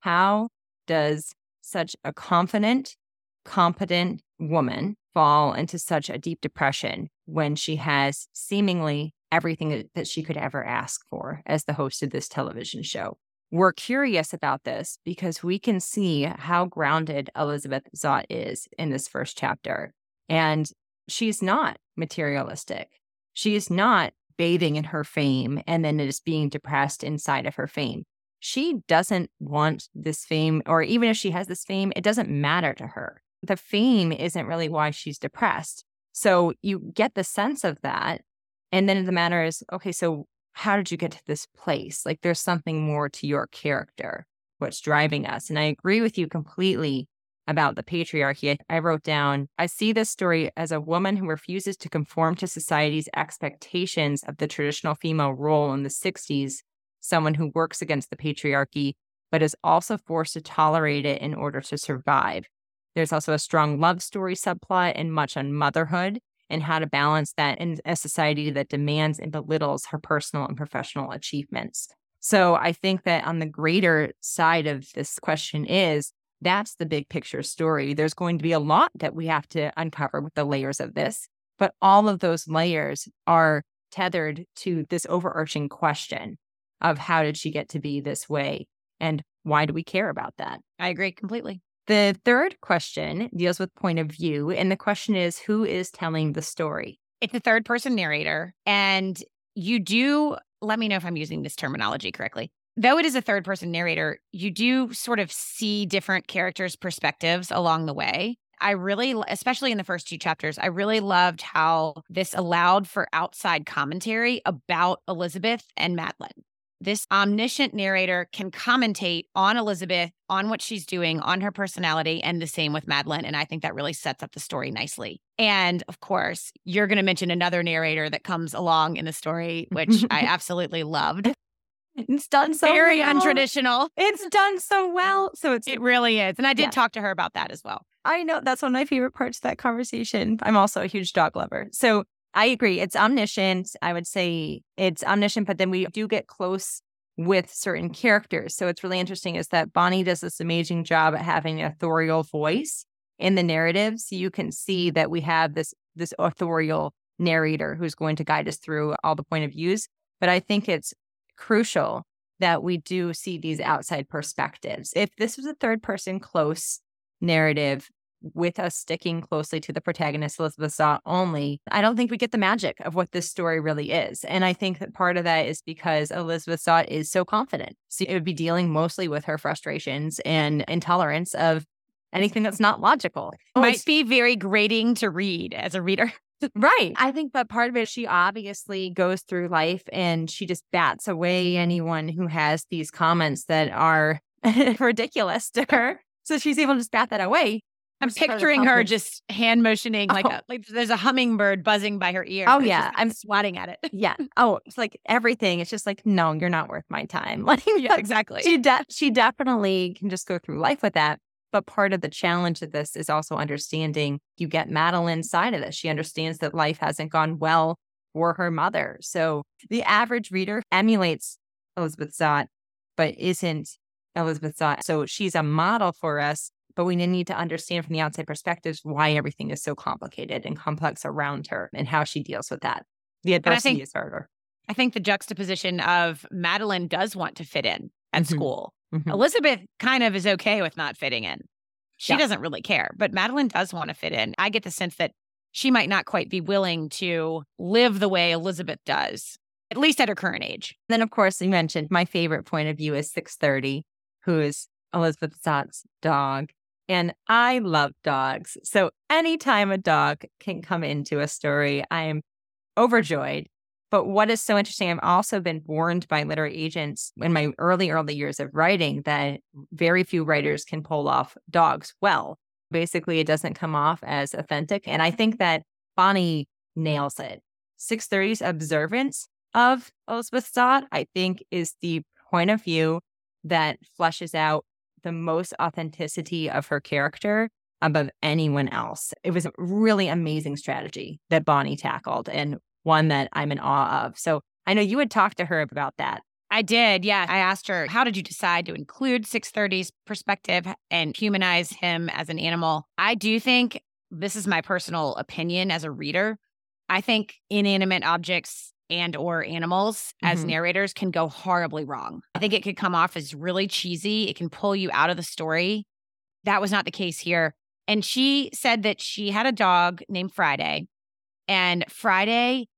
S1: how does such a confident, competent woman fall into such a deep depression when she has seemingly everything that she could ever ask for as the host of this television show. We're curious about this because we can see how grounded Elizabeth Zott is in this first chapter. And she's not materialistic. She is not bathing in her fame and then just being depressed inside of her fame. She doesn't want this fame, or even if she has this fame, it doesn't matter to her. The fame isn't really why she's depressed. So you get the sense of that. And then the matter is okay, so how did you get to this place? Like there's something more to your character, what's driving us. And I agree with you completely about the patriarchy. I, wrote down I see this story as a woman who refuses to conform to society's expectations of the traditional female role in the 60s, someone who works against the patriarchy, but is also forced to tolerate it in order to survive. There's also a strong love story subplot and much on motherhood and how to balance that in a society that demands and belittles her personal and professional achievements. So I think that on the greater side of this question is that's the big picture story. There's going to be a lot that we have to uncover with the layers of this, but all of those layers are tethered to this overarching question of how did she get to be this way and why do we care about that?
S2: I agree completely.
S1: The third question deals with point of view, and the question is who is telling the story?
S2: It's a third person narrator, and you do let me know if I'm using this terminology correctly though it is a third person narrator, you do sort of see different characters' perspectives along the way. I really, especially in the first two chapters, I really loved how this allowed for outside commentary about Elizabeth and Madeline. This omniscient narrator can commentate on Elizabeth, on what she's doing, on her personality, and the same with Madeline. And I think that really sets up the story nicely. And of course, you're going to mention another narrator that comes along in the story, which I absolutely loved.
S1: It's done so
S2: very
S1: well.
S2: untraditional.
S1: It's done so well. So it's
S2: it really is. And I did
S1: yeah.
S2: talk to her about that as well.
S1: I know that's one of my favorite parts of that conversation. I'm also a huge dog lover. So I agree. It's omniscient. I would say it's omniscient, but then we do get close with certain characters. So it's really interesting is that Bonnie does this amazing job at having an authorial voice in the narratives. You can see that we have this this authorial narrator who's going to guide us through all the point of views. But I think it's crucial that we do see these outside perspectives. If this was a third person close narrative with us sticking closely to the protagonist, Elizabeth Zott only, I don't think we get the magic of what this story really is. And I think that part of that is because Elizabeth Zott is so confident. So it would be dealing mostly with her frustrations and intolerance of anything that's not logical.
S2: Oh, Might be very grating to read as a reader.
S1: Right. I think but part of it, she obviously goes through life and she just bats away anyone who has these comments that are ridiculous to her. So she's able to just bat that away.
S2: I'm picturing her just hand motioning like, oh. a, like there's a hummingbird buzzing by her ear.
S1: Oh yeah,
S2: I'm swatting at it.
S1: yeah. Oh, it's like everything. It's just like no, you're not worth my time.
S2: Like yeah, exactly.
S1: She de- she definitely can just go through life with that. But part of the challenge of this is also understanding you get Madeline's side of this. She understands that life hasn't gone well for her mother. So the average reader emulates Elizabeth Zott, but isn't Elizabeth Zott. So she's a model for us, but we need to understand from the outside perspectives why everything is so complicated and complex around her and how she deals with that. The adversity think, is harder.
S2: I think the juxtaposition of Madeline does want to fit in at mm-hmm. school. Mm-hmm. Elizabeth kind of is okay with not fitting in. She yeah. doesn't really care, but Madeline does want to fit in. I get the sense that she might not quite be willing to live the way Elizabeth does, at least at her current age.
S1: Then, of course, you mentioned my favorite point of view is 630, who is Elizabeth Zott's dog. And I love dogs. So anytime a dog can come into a story, I am overjoyed. But what is so interesting, I've also been warned by literary agents in my early, early years of writing that very few writers can pull off dogs well. Basically, it doesn't come off as authentic. And I think that Bonnie nails it. 630's observance of Elizabeth Zott, I think, is the point of view that fleshes out the most authenticity of her character above anyone else. It was a really amazing strategy that Bonnie tackled. And one that I'm in awe of. So I know you had talked to her about that.
S2: I did. Yeah. I asked her, how did you decide to include 630's perspective and humanize him as an animal? I do think this is my personal opinion as a reader. I think inanimate objects and or animals as
S1: Mhm.
S2: narrators can go horribly wrong. I think it could come off as really cheesy. It can pull you out of the story. That was not the case here. And she said that she had a dog named Friday, and Friday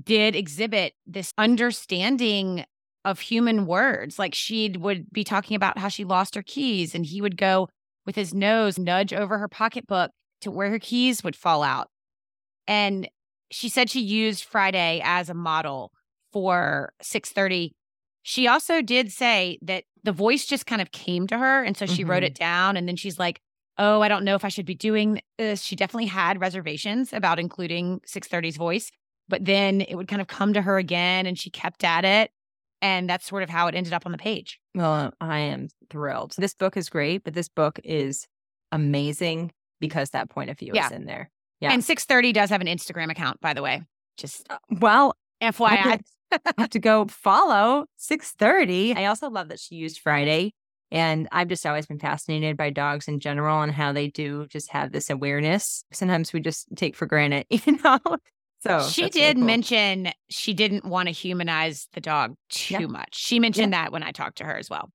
S2: did exhibit this understanding of human words. Like she would be talking about how she lost her keys, and he would go with his nose, nudge over her pocketbook to where her keys would fall out. And she said she used Friday as a model for 630. She also did say that the voice just kind of came to her. And so she wrote
S1: Mhm.
S2: it down. And then she's like, oh, I don't know if I should be doing this. She definitely had reservations about including 630's voice, but then it would kind of come to her again and she kept at it. And that's sort of how it ended up on the page.
S1: Well, I am thrilled. This book is great, but this book is amazing because that point of view
S2: Yeah.
S1: is in there. Yeah.
S2: And 630 does have an Instagram account, by the way. Just
S1: Uh, Well,
S2: FYI.
S1: I have to go follow 630. I also love that she used Friday. And I've just always been fascinated by dogs in general and how they do just have this awareness. Sometimes we just take for granted, you know? So
S2: she
S1: that's really
S2: did
S1: cool.
S2: mention she didn't want to humanize the dog too
S1: Yeah.
S2: much. She mentioned that when I talked to her as well.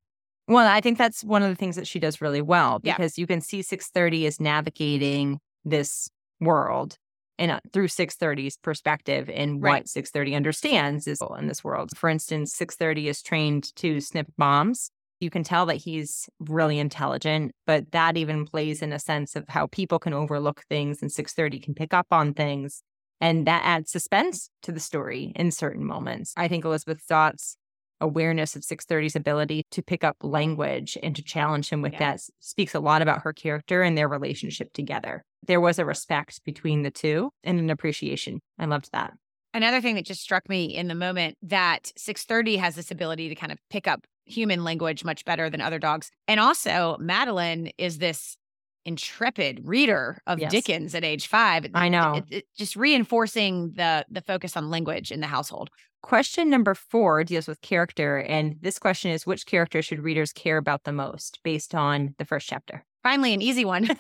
S1: Well, I think that's one of the things that she does really well
S2: Yeah.
S1: because you can see 630 is navigating this world and uh, through 630's perspective and
S2: Right.
S1: what 630 understands is in this world. For instance, 630 is trained to snip bombs. You can tell that he's really intelligent, but that even plays in a sense of how people can overlook things and 630 can pick up on things. And that adds suspense to the story in certain moments. I think Elizabeth Zott's awareness of 630's ability to pick up language and to challenge him with
S2: Yeah.
S1: that speaks a lot about her character and their relationship together. There was a respect between the two and an appreciation. I loved that.
S2: Another thing that just struck me in the moment that 630 has this ability to kind of pick up human language much better than other dogs. And also, Madeline is this intrepid reader of
S1: Yes.
S2: Dickens at age five.
S1: I know.
S2: It- it- just reinforcing the the focus on language in the household.
S1: Question number four deals with character. And this question is which character should readers care about the most based on the first chapter?
S2: Finally, an easy one.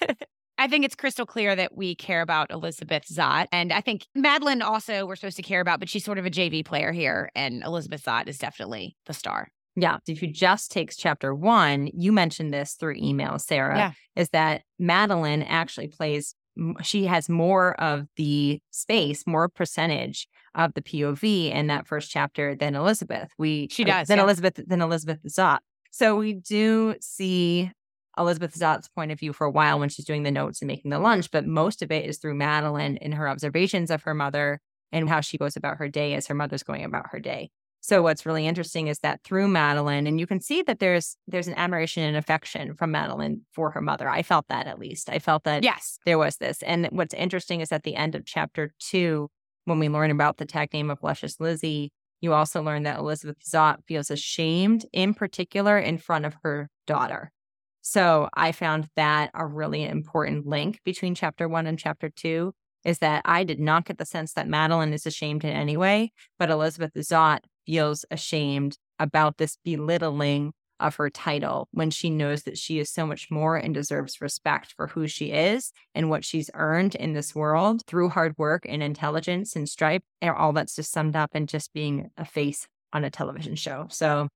S2: I think it's crystal clear that we care about Elizabeth Zott. And I think Madeline also we're supposed to care about, but she's sort of a JV player here. And Elizabeth Zott is definitely the star.
S1: Yeah. If you just takes chapter one, you mentioned this through email, Sarah,
S2: Yeah.
S1: is that Madeline actually plays, she has more of the space, more percentage of the POV in that first chapter than Elizabeth. We
S2: She
S1: uh,
S2: does,
S1: than
S2: yeah.
S1: Elizabeth than Elizabeth Zott. So we do see Elizabeth Zott's point of view for a while when she's doing the notes and making the lunch, but most of it is through Madeline and her observations of her mother and how she goes about her day as her mother's going about her day. So what's really interesting is that through Madeline, and you can see that there's there's an admiration and affection from Madeline for her mother. I felt that at least. I felt that
S2: Yes.
S1: there was this. And what's interesting is at the end of chapter two, when we learn about the tag name of Luscious Lizzie, you also learn that Elizabeth Zott feels ashamed, in particular, in front of her daughter. So I found that a really important link between chapter one and chapter two is that I did not get the sense that Madeline is ashamed in any way, but Elizabeth Zott feels ashamed about this belittling of her title when she knows that she is so much more and deserves respect for who she is and what she's earned in this world through hard work and intelligence and stripe. And all that's just summed up in just being a face on a television show. So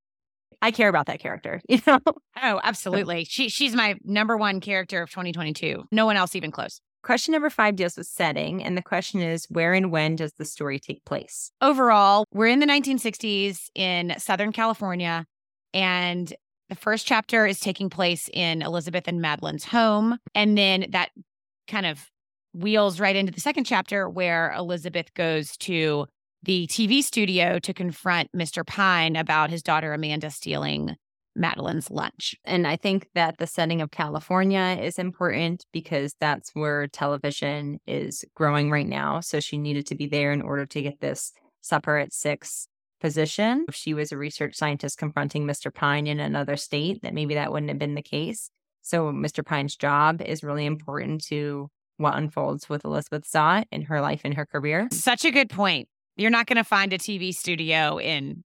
S1: I care about that character, you know?
S2: Oh, absolutely. She she's my number one character of 2022. No one else even close.
S1: Question number five deals with setting. And the question is where and when does the story take place?
S2: Overall, we're in the 1960s in Southern California, and the first chapter is taking place in Elizabeth and Madeline's home. And then that kind of wheels right into the second chapter where Elizabeth goes to the TV studio to confront Mr. Pine about his daughter Amanda stealing Madeline's lunch.
S1: And I think that the setting of California is important because that's where television is growing right now. So she needed to be there in order to get this supper at six position. If she was a research scientist confronting Mr. Pine in another state, that maybe that wouldn't have been the case. So Mr. Pine's job is really important to what unfolds with Elizabeth Zott in her life and her career.
S2: Such a good point. You're not going to find a TV studio in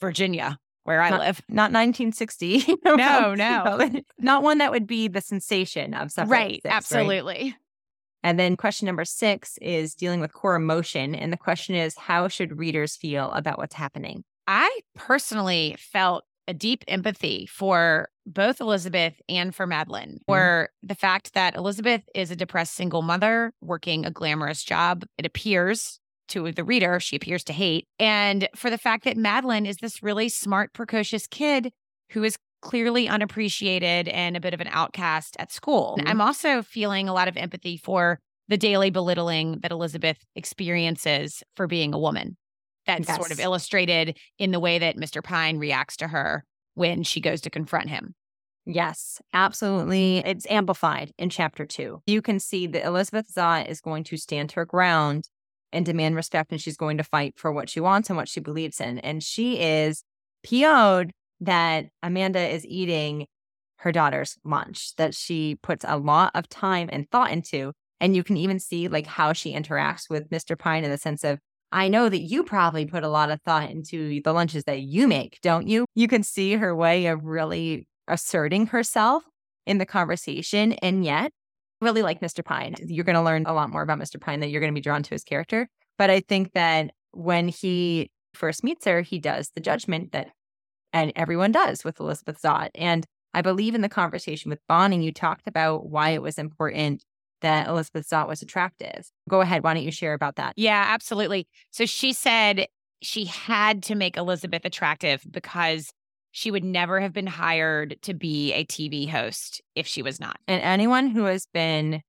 S2: Virginia where I
S1: Not-
S2: live.
S1: Not 1960.
S2: No, no.
S1: Not one that would be the sensation of at
S2: Right.
S1: six,
S2: Absolutely.
S1: And then question number six is dealing with core emotion. And the question is, how should readers feel about what's happening?
S2: I personally felt a deep empathy for both Elizabeth and for Madeline, mm-hmm. for the fact that Elizabeth is a depressed single mother working a glamorous job. It appears to the reader, she appears to hate. And for the fact that Madeline is this really smart, precocious kid who is clearly unappreciated and a bit of an outcast at school. Mm-hmm. I'm also feeling a lot of empathy for the daily belittling that Elizabeth experiences for being a woman. That's yes. sort of illustrated in the way that Mr. Pine reacts to her when she goes to confront him.
S1: Yes, absolutely. It's amplified in chapter two. You can see that Elizabeth Zott is going to stand her ground and demand respect, and she's going to fight for what she wants and what she believes in. And she is PO'd that Amanda is eating her daughter's lunch, that she puts a lot of time and thought into. And you can even see like how she interacts with Mr. Pine in the sense of, I know that you probably put a lot of thought into the lunches that you make, don't you? You can see her way of really asserting herself in the conversation. And yet, really like Mr. Pine. You're going to learn a lot more about Mr. Pine that you're going to be drawn to his character. But I think that when he first meets her, he does the judgment that and everyone does with Elizabeth Zott. And I believe in the conversation with Bonnie, you talked about why it was important that Elizabeth Zott was attractive. Go ahead. Why don't you share about that?
S2: Yeah, absolutely. So she said she had to make Elizabeth attractive because she would never have been hired to be a TV host if she was not.
S1: And anyone who has been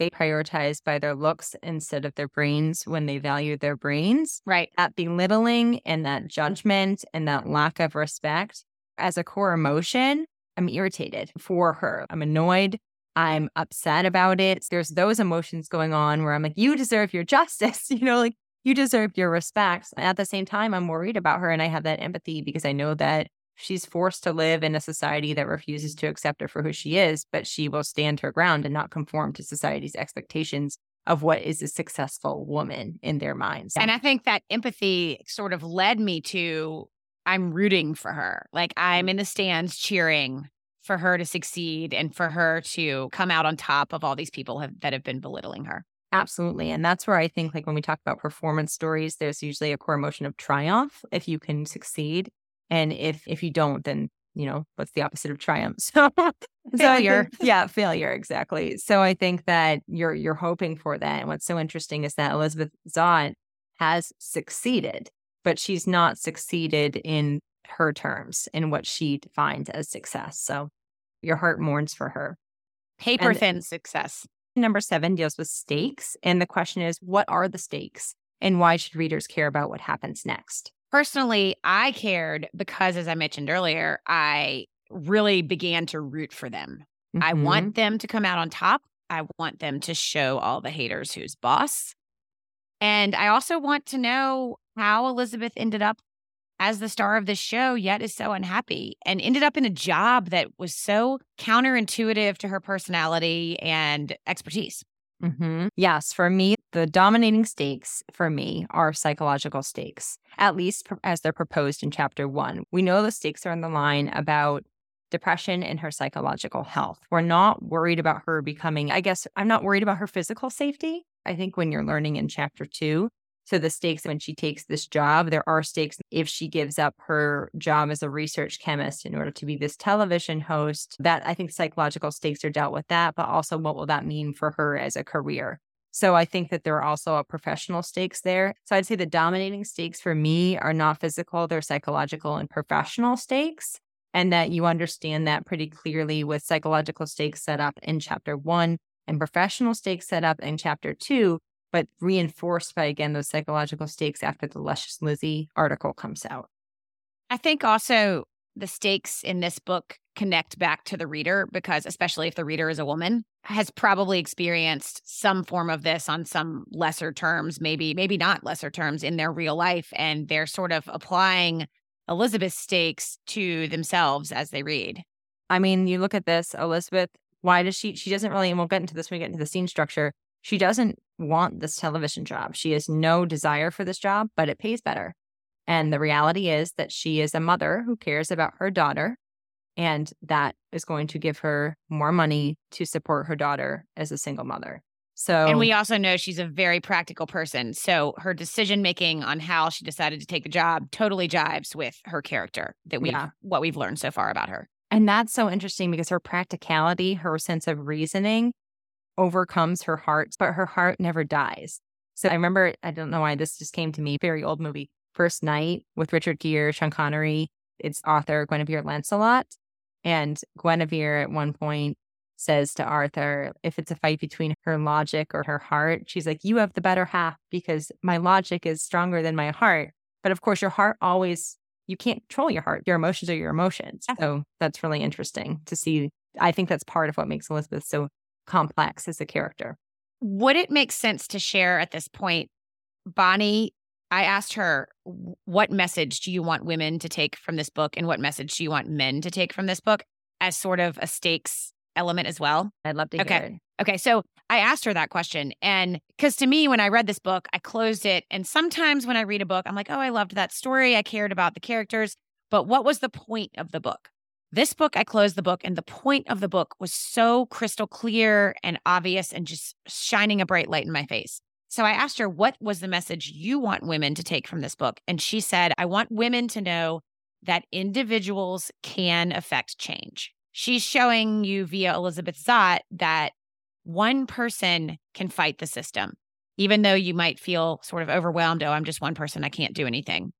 S1: they prioritize by their looks instead of their brains when they value their brains.
S2: Right.
S1: That belittling and that judgment and that lack of respect as a core emotion, I'm irritated for her. I'm annoyed. I'm upset about it. There's those emotions going on where I'm like, you deserve your justice, you know, like you deserve your respect. At the same time, I'm worried about her and I have that empathy because I know that She's forced to live in a society that refuses to accept her for who she is, but she will stand her ground and not conform to society's expectations of what is a successful woman in their minds.
S2: And I think that empathy sort of led me to I'm rooting for her. Like I'm mm. in the stands cheering for her to succeed and for her to come out on top of all these people have, that have been belittling her.
S1: Absolutely. And that's where I think, like, when we talk about performance stories, there's usually a core emotion of triumph if you can succeed. And if if you don't, then you know what's the opposite of triumph?
S2: So failure.
S1: Think, yeah, failure exactly. So I think that you're you're hoping for that. And what's so interesting is that Elizabeth Zott has succeeded, but she's not succeeded in her terms in what she defines as success. So your heart mourns for her.
S2: Paper thin success.
S1: Number seven deals with stakes. And the question is, what are the stakes? And why should readers care about what happens next?
S2: Personally, I cared because, as I mentioned earlier, I really began to root for them. Mm-hmm. I want them to come out on top. I want them to show all the haters who's boss. And I also want to know how Elizabeth ended up as the star of this show, yet is so unhappy and ended up in a job that was so counterintuitive to her personality and expertise.
S1: Mm-hmm. Yes, for me, the dominating stakes for me are psychological stakes, at least as they're proposed in chapter one. We know the stakes are on the line about depression and her psychological health. We're not worried about her becoming, I guess, I'm not worried about her physical safety. I think when you're learning in chapter two, so the stakes when she takes this job, there are stakes if she gives up her job as a research chemist in order to be this television host. That I think psychological stakes are dealt with that, but also what will that mean for her as a career? So I think that there are also a professional stakes there. So I'd say the dominating stakes for me are not physical, they're psychological and professional stakes. And that you understand that pretty clearly with psychological stakes set up in chapter one and professional stakes set up in chapter two but reinforced by again those psychological stakes after the Luscious Lizzie article comes out.
S2: I think also the stakes in this book connect back to the reader because especially if the reader is a woman has probably experienced some form of this on some lesser terms maybe maybe not lesser terms in their real life and they're sort of applying elizabeth's stakes to themselves as they read
S1: i mean you look at this elizabeth why does she she doesn't really and we'll get into this when we get into the scene structure she doesn't want this television job. She has no desire for this job, but it pays better. And the reality is that she is a mother who cares about her daughter, and that is going to give her more money to support her daughter as a single mother. So,
S2: and we also know she's a very practical person. So her decision making on how she decided to take the job totally jives with her character that we
S1: Yeah.
S2: what we've learned so far about her.
S1: And that's so interesting because her practicality, her sense of reasoning overcomes her heart, but her heart never dies. So I remember, I don't know why this just came to me, very old movie, First Knight with Richard Gere, Sean Connery. It's Arthur Guinevere Lancelot. And Guinevere at one point says to Arthur, if it's a fight between her logic or her heart, she's like, You have the better half because my logic is stronger than my heart. But of course, your heart always you can't control your heart. Your emotions are your emotions.
S2: Yeah.
S1: So that's really interesting to see. I think that's part of what makes Elizabeth so complex as a character.
S2: Would it make sense to share at this point, Bonnie? I asked her, what message do you want women to take from this book and what message do you want men to take from this book as sort of a stakes element as well?
S1: I'd love to
S2: Okay.
S1: hear it.
S2: Okay, so I asked her that question. And because to me, when I read this book, I closed it. And sometimes when I read a book, I'm like, oh, I loved that story. I cared about the characters. But what was the point of the book? This book, I closed the book, and the point of the book was so crystal clear and obvious and just shining a bright light in my face. So I asked her, what was the message you want women to take from this book? And she said, I want women to know that individuals can affect change. She's showing you via Elizabeth Zott that one person can fight the system, even though you might feel sort of overwhelmed. Oh, I'm just one person. I can't do anything.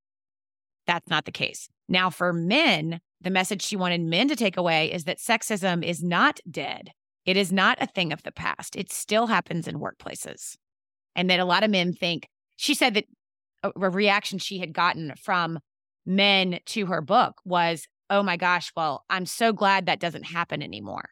S2: That's not the case. Now, for men, the message she wanted men to take away is that sexism is not dead. It is not a thing of the past. It still happens in workplaces. And that a lot of men think, she said that a, a reaction she had gotten from men to her book was, oh my gosh, well, I'm so glad that doesn't happen anymore.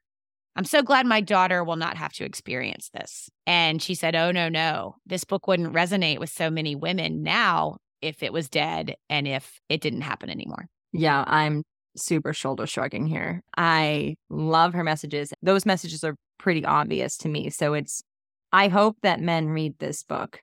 S2: I'm so glad my daughter will not have to experience this. And she said, Oh, no, no. This book wouldn't resonate with so many women now if it was dead and if it didn't happen anymore.
S1: Yeah, I'm super shoulder shrugging here. I love her messages. Those messages are pretty obvious to me. So it's, I hope that men read this book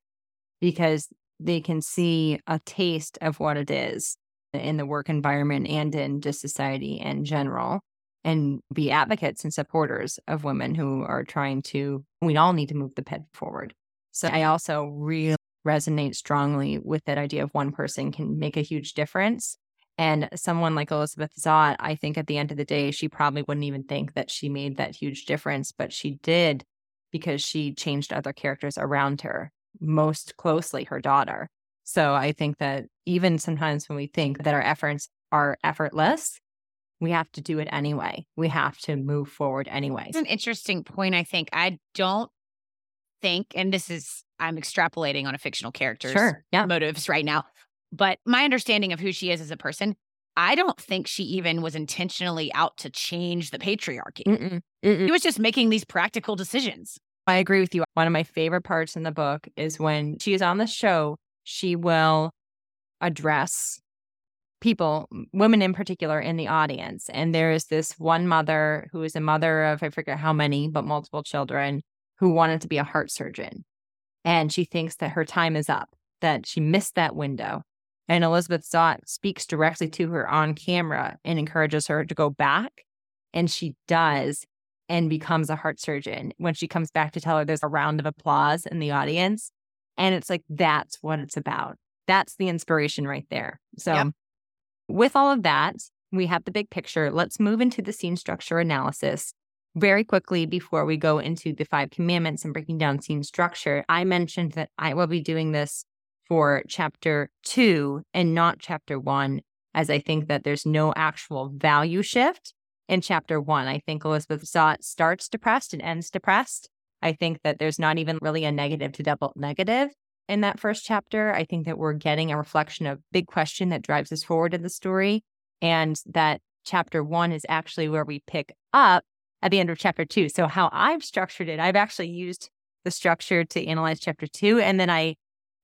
S1: because they can see a taste of what it is in the work environment and in just society in general and be advocates and supporters of women who are trying to, we all need to move the pen forward. So I also really resonate strongly with that idea of one person can make a huge difference. And someone like Elizabeth Zott, I think at the end of the day, she probably wouldn't even think that she made that huge difference, but she did because she changed other characters around her, most closely her daughter. So I think that even sometimes when we think that our efforts are effortless, we have to do it anyway. We have to move forward anyway.
S2: It's an interesting point, I think. I don't think, and this is, I'm extrapolating on a fictional character's
S1: Sure. Yeah.
S2: motives right now, but my understanding of who she is as a person, I don't think she even was intentionally out to change the patriarchy.
S1: Mm-mm. Mm-mm.
S2: She was just making these practical decisions.
S1: I agree with you. One of my favorite parts in the book is when she is on the show, she will address people, women in particular, in the audience. And there is this one mother who is a mother of, I forget how many, but multiple children who wanted to be a heart surgeon. And she thinks that her time is up, that she missed that window. And Elizabeth Zott speaks directly to her on camera and encourages her to go back. And she does and becomes a heart surgeon. When she comes back to tell her, there's a round of applause in the audience. And it's like, that's what it's about. That's the inspiration right there. So,
S2: Yep.
S1: with all of that, we have the big picture. Let's move into the scene structure analysis very quickly before we go into the five commandments and breaking down scene structure. I mentioned that I will be doing this for chapter two and not chapter one, as I think that there's no actual value shift in chapter one. I think Elizabeth Zott starts depressed and ends depressed. I think that there's not even really a negative to double negative in that first chapter. I think that we're getting a reflection of big question that drives us forward in the story. And that chapter one is actually where we pick up at the end of chapter two. So, how I've structured it, I've actually used the structure to analyze chapter two, and then I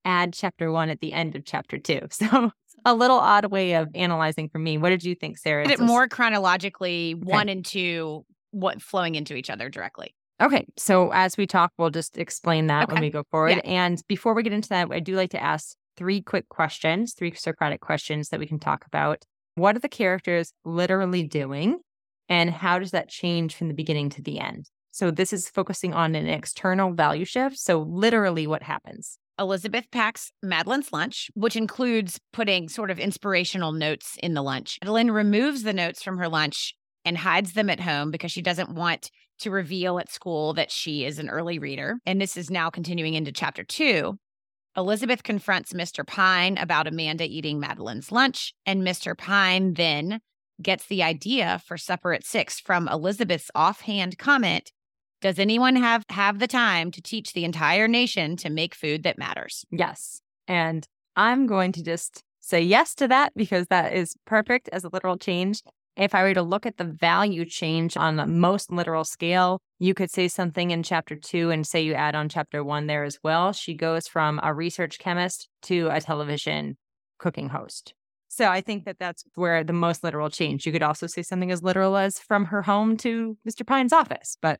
S1: add chapter one at the end of chapter two. So, a little odd way of analyzing for me. What did you think, Sarah?
S2: Did it more chronologically, one and two, what flowing into each other directly.
S1: Okay. So as we talk, we'll just explain that when we go forward.
S2: Yeah.
S1: And before we get into that, I do like to ask three quick questions, three Socratic questions that we can talk about. What are the characters literally doing? And how does that change from the beginning to the end? So this is focusing on an external value shift. So literally what happens.
S2: Elizabeth packs Madeline's lunch, which includes putting sort of inspirational notes in the lunch. Madeline removes the notes from her lunch and hides them at home because she doesn't want to reveal at school that she is an early reader. And this is now continuing into chapter two. Elizabeth confronts Mr. Pine about Amanda eating Madeline's lunch, and Mr. Pine then gets the idea for supper at six from Elizabeth's offhand comment does anyone have have the time to teach the entire nation to make food that matters?
S1: Yes. And I'm going to just say yes to that because that is perfect as a literal change. If I were to look at the value change on the most literal scale, you could say something in chapter two and say you add on chapter one there as well. She goes from a research chemist to a television cooking host. So I think that that's where the most literal change. You could also say something as literal as from her home to Mr. Pine's office, but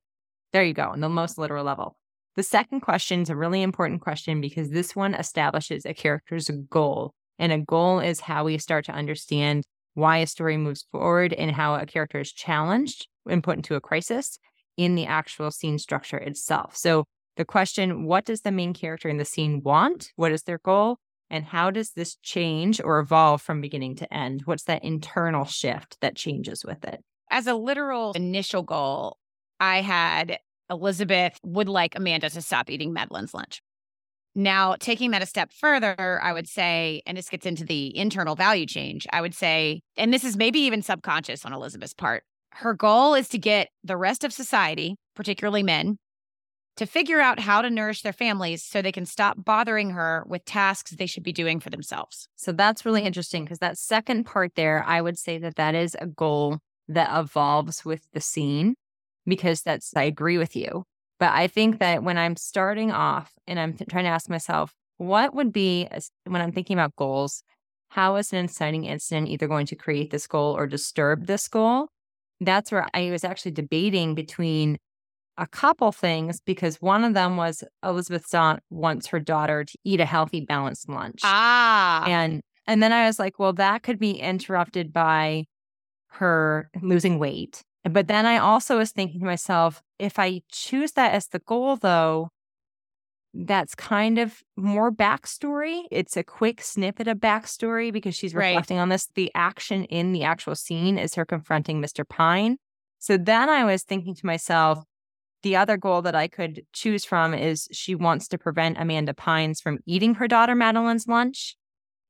S1: there you go, on the most literal level. The second question is a really important question because this one establishes a character's goal. And a goal is how we start to understand why a story moves forward and how a character is challenged and put into a crisis in the actual scene structure itself. So, the question what does the main character in the scene want? What is their goal? And how does this change or evolve from beginning to end? What's that internal shift that changes with it?
S2: As a literal initial goal, I had Elizabeth would like Amanda to stop eating Madeline's lunch. Now, taking that a step further, I would say, and this gets into the internal value change, I would say, and this is maybe even subconscious on Elizabeth's part, her goal is to get the rest of society, particularly men, to figure out how to nourish their families so they can stop bothering her with tasks they should be doing for themselves.
S1: So that's really interesting because that second part there, I would say that that is a goal that evolves with the scene because that's, I agree with you. But I think that when I'm starting off and I'm trying to ask myself, what would be, when I'm thinking about goals, how is an inciting incident either going to create this goal or disturb this goal? That's where I was actually debating between a couple things because one of them was Elizabeth Zott wants her daughter to eat a healthy, balanced lunch.
S2: Ah.
S1: And and then I was like, well, that could be interrupted by her losing weight but then I also was thinking to myself, if I choose that as the goal, though, that's kind of more backstory. It's a quick snippet of backstory because she's reflecting right. on this. The action in the actual scene is her confronting Mr. Pine. So then I was thinking to myself, the other goal that I could choose from is she wants to prevent Amanda Pines from eating her daughter Madeline's lunch.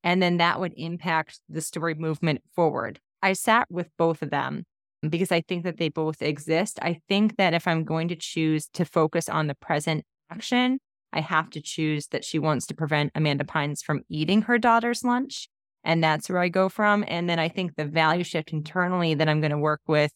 S1: And then that would impact the story movement forward. I sat with both of them because I think that they both exist. I think that if I'm going to choose to focus on the present action, I have to choose that she wants to prevent Amanda Pines from eating her daughter's lunch. And that's where I go from. And then I think the value shift internally that I'm going to work with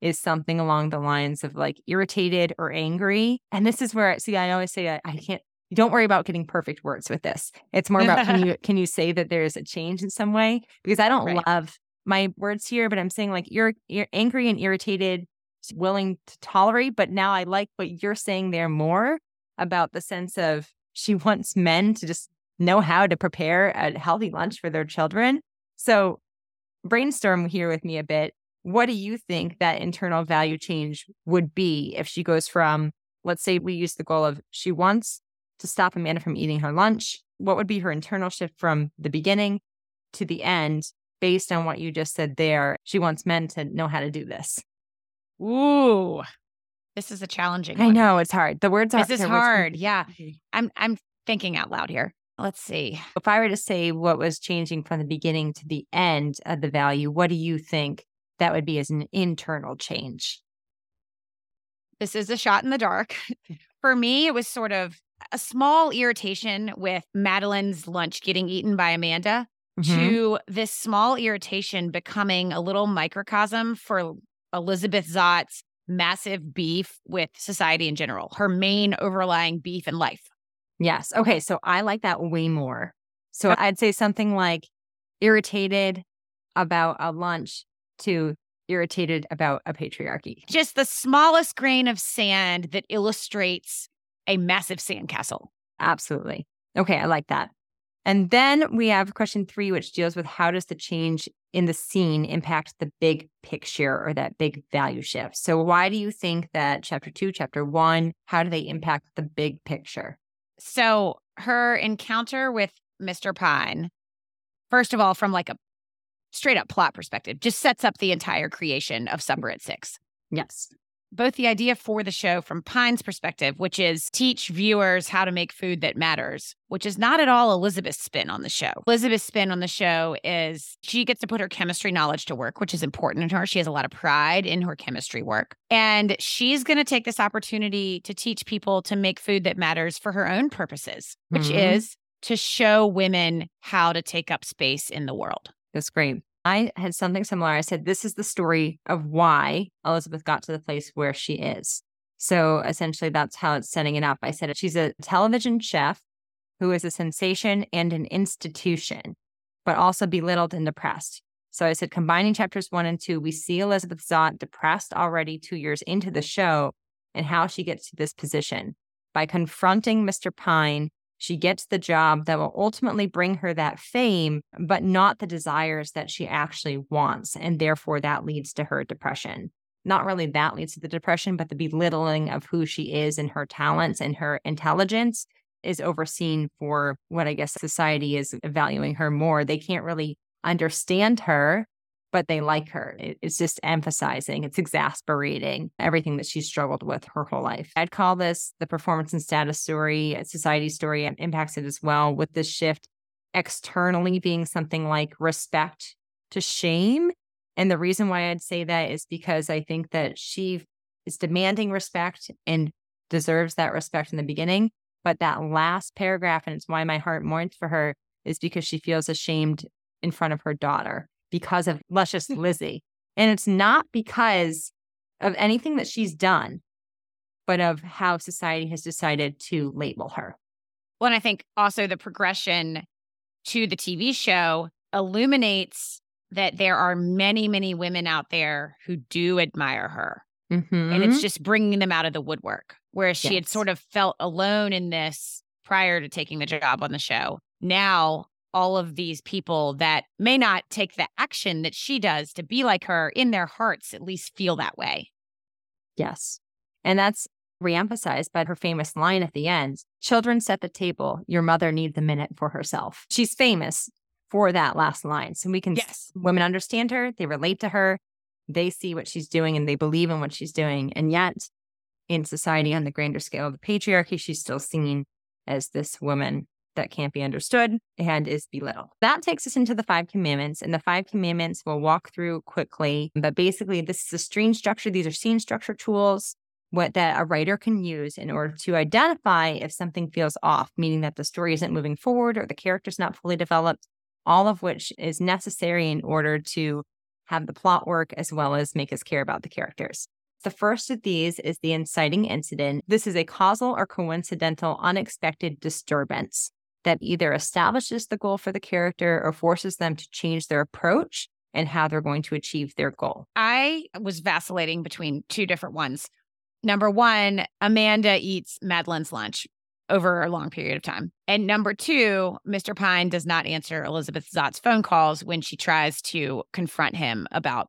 S1: is something along the lines of like irritated or angry. And this is where, see, I always say I, I can't, don't worry about getting perfect words with this. It's more about can you can you say that there's a change in some way? Because I don't right. love my words here, but I'm saying like you're you're angry and irritated, willing to tolerate. But now I like what you're saying there more about the sense of she wants men to just know how to prepare a healthy lunch for their children. So brainstorm here with me a bit. What do you think that internal value change would be if she goes from, let's say we use the goal of she wants to stop Amanda from eating her lunch? What would be her internal shift from the beginning to the end? Based on what you just said there, she wants men to know how to do this.
S2: Ooh. This is a challenging
S1: I know it's hard. The words are
S2: This is hard. Yeah. I'm I'm thinking out loud here. Let's see.
S1: If I were to say what was changing from the beginning to the end of the value, what do you think that would be as an internal change?
S2: This is a shot in the dark. For me, it was sort of a small irritation with Madeline's lunch getting eaten by Amanda mm-hmm. to this small irritation becoming a little microcosm for Elizabeth Zott's massive beef with society in general, her main overlying beef in life.
S1: Yes. Okay. So I like that way more. So okay. I'd say something like irritated about a lunch to irritated about a patriarchy.
S2: Just the smallest grain of sand that illustrates a massive sandcastle.
S1: Absolutely. Okay. I like that. And then we have question three, which deals with how does the change in the scene impact the big picture or that big value shift. So, why do you think that chapter two, chapter one, how do they impact the big picture?
S2: So, her encounter with Mr. Pine, first of all, from like a straight up plot perspective, just sets up the entire creation of Supper at Six.
S1: Yes
S2: both the idea for the show from Pine's perspective, which is teach viewers how to make food that matters, which is not at all Elizabeth's spin on the show. Elizabeth's spin on the show is she gets to put her chemistry knowledge to work, which is important to her. She has a lot of pride in her chemistry work. And she's going to take this opportunity to teach people to make food that matters for her own purposes, which mm-hmm. is to show women how to take up space in the world.
S1: That's great. I had something similar. I said, This is the story of why Elizabeth got to the place where she is. So essentially, that's how it's setting it up. I said, She's a television chef who is a sensation and an institution, but also belittled and depressed. So I said, combining chapters one and two, we see Elizabeth Zott depressed already two years into the show and how she gets to this position. By confronting Mr. Pine, she gets the job that will ultimately bring her that fame, but not the desires that she actually wants. And therefore, that leads to her depression. Not really that leads to the depression, but the belittling of who she is and her talents and her intelligence is overseen for what I guess society is valuing her more. They can't really understand her but they like her. It's just emphasizing, it's exasperating everything that she's struggled with her whole life. I'd call this the performance and status story, society story, and impacts it as well with this shift externally being something like respect to shame. And the reason why I'd say that is because I think that she is demanding respect and deserves that respect in the beginning. But that last paragraph, and it's why my heart mourns for her, is because she feels ashamed in front of her daughter because of luscious Lizzie. And it's not because of anything that she's done, but of how society has decided to label her.
S2: Well, and I think also the progression to the TV show illuminates that there are many, many women out there who do admire her. Mm-hmm. And it's just bringing them out of the woodwork. Whereas she yes. had sort of felt alone in this prior to taking the job on the show. Now all of these people that may not take the action that she does to be like her in their hearts at least feel that way.
S1: Yes. And that's reemphasized by her famous line at the end Children set the table. Your mother needs a minute for herself. She's famous for that last line. So we can, yes. women understand her, they relate to her, they see what she's doing and they believe in what she's doing. And yet, in society on the grander scale of the patriarchy, she's still seen as this woman that can't be understood and is belittled. That takes us into the five commandments, and the five commandments we'll walk through quickly. But basically, this is a screen structure. These are scene structure tools what that a writer can use in order to identify if something feels off, meaning that the story isn't moving forward or the character's not fully developed, all of which is necessary in order to have the plot work as well as make us care about the characters. The first of these is the inciting incident. This is a causal or coincidental unexpected disturbance that either establishes the goal for the character or forces them to change their approach and how they're going to achieve their goal.
S2: I was vacillating between two different ones. Number one, Amanda eats Madeline's lunch over a long period of time. And number two, Mr. Pine does not answer Elizabeth Zott's phone calls when she tries to confront him about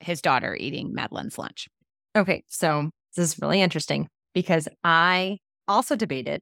S2: his daughter eating Madeline's lunch.
S1: Okay, so this is really interesting because I also debated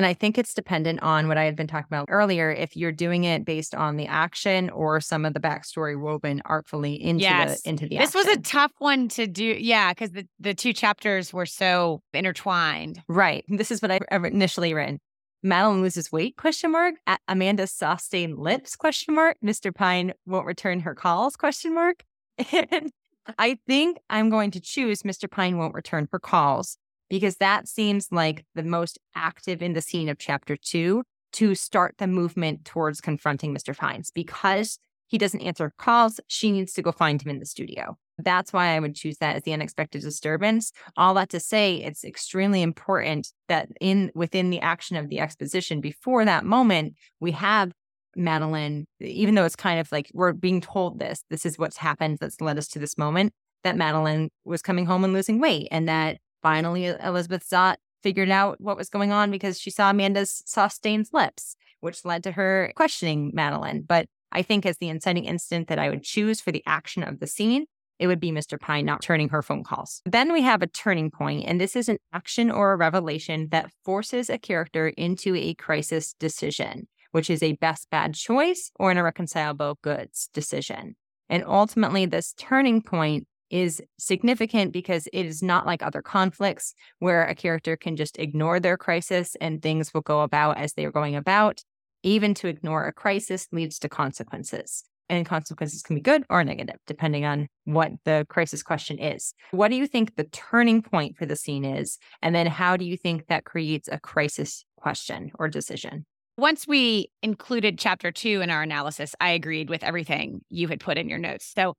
S1: and I think it's dependent on what I had been talking about earlier. If you're doing it based on the action or some of the backstory woven artfully into yes. the into the
S2: This
S1: action.
S2: was a tough one to do. Yeah, because the, the two chapters were so intertwined.
S1: Right. This is what I initially written. Madeline loses weight? Question mark. Amanda sustain lips? Question mark. Mr. Pine won't return her calls? Question mark. And I think I'm going to choose Mr. Pine won't return her calls because that seems like the most active in the scene of chapter two to start the movement towards confronting Mr. Pines Because he doesn't answer calls, she needs to go find him in the studio. That's why I would choose that as the unexpected disturbance. All that to say, it's extremely important that in within the action of the exposition, before that moment, we have Madeline, even though it's kind of like we're being told this, this is what's happened that's led us to this moment, that Madeline was coming home and losing weight and that Finally, Elizabeth Zott figured out what was going on because she saw Amanda's sustained lips, which led to her questioning Madeline. But I think as the inciting incident that I would choose for the action of the scene, it would be Mr. Pine not turning her phone calls. Then we have a turning point, and this is an action or a revelation that forces a character into a crisis decision, which is a best bad choice or an irreconcilable goods decision. And ultimately, this turning point is significant because it is not like other conflicts where a character can just ignore their crisis and things will go about as they are going about. Even to ignore a crisis leads to consequences. And consequences can be good or negative, depending on what the crisis question is. What do you think the turning point for the scene is? And then how do you think that creates a crisis question or decision?
S2: Once we included chapter two in our analysis, I agreed with everything you had put in your notes. So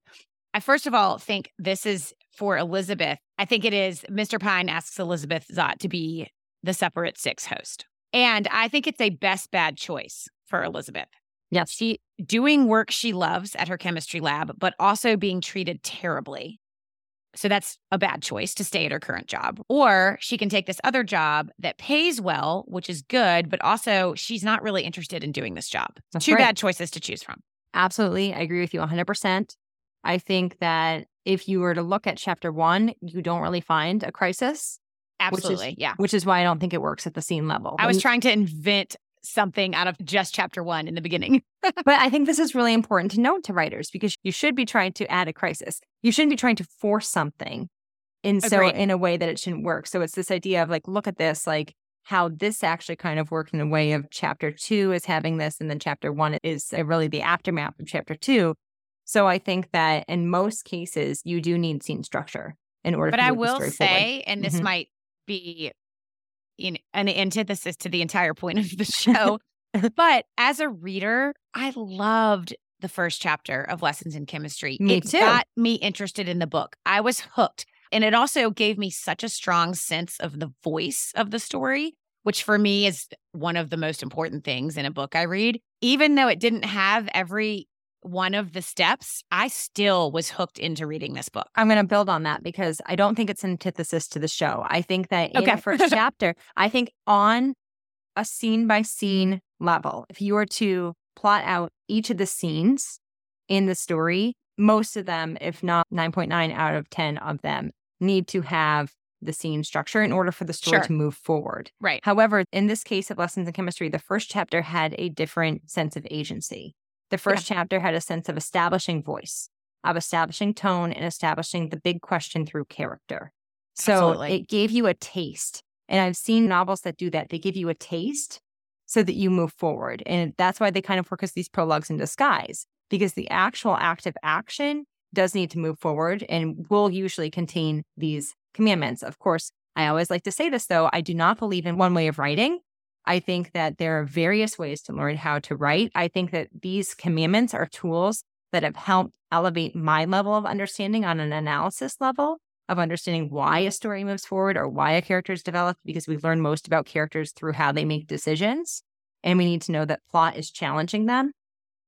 S2: I first of all think this is for Elizabeth. I think it is Mr. Pine asks Elizabeth Zott to be the Supper at Six host. And I think it's a best bad choice for Elizabeth.
S1: Yes.
S2: She doing work she loves at her chemistry lab, but also being treated terribly. So that's a bad choice to stay at her current job. Or she can take this other job that pays well, which is good, but also she's not really interested in doing this job.
S1: That's
S2: Two
S1: right.
S2: bad choices to choose from.
S1: Absolutely. I agree with you 100%. I think that if you were to look at chapter one, you don't really find a crisis,
S2: Absolutely. yeah.
S1: which is why I don't think it works at the scene level.
S2: I was
S1: When-
S2: trying to invent something out of just chapter one in the beginning.
S1: but I think this is really important to note to writers because you should be trying to add a crisis. You shouldn't be trying to force something in so
S2: Agreed.
S1: in a way that it shouldn't work. So it's this idea of like, look at this, like how this actually kind of worked in a way of chapter two is having this, and then chapter one is uh, really the aftermath of chapter two. So I think that in most cases, you do need scene structure in order
S2: but
S1: to
S2: I will say, and this
S1: Mhm.
S2: might be in, an antithesis to the entire point of the show, but as a reader, I loved the first chapter of Lessons in Chemistry.
S1: Me
S2: it
S1: too.
S2: got me interested in the book. I was hooked. And it also gave me such a strong sense of the voice of the story, which for me is one of the most important things in a book I read. Even though it didn't have every one of the steps, I still was hooked into reading this book.
S1: I'm going to build on that because I don't think it's antithesis to the show. I think that in
S2: Okay.
S1: the first chapter, I think on a scene by scene level, if you were to plot out each of the scenes in the story, most of them, if not 9.9 out of 10 of them, need to have the scene structure in order for the story
S2: Sure.
S1: to move forward.
S2: Right.
S1: However, in this case of Lessons in Chemistry, the first chapter had a different sense of agency. The first chapter had a sense of establishing voice, of establishing tone, and establishing the big question through character. So
S2: Absolutely.
S1: it gave you a taste. And I've seen novels that do that. They give you a taste so that you move forward. And that's why they kind of work as these prologues in disguise, because the actual active action does need to move forward and will usually contain these commandments. Of course, I always like to say this though, I do not believe in one way of writing. I think that there are various ways to learn how to write. I think that these commandments are tools that have helped elevate my level of understanding on an analysis level of understanding why a story moves forward or why a character is developed, because we learn most about characters through how they make decisions. And we need to know that plot is challenging them.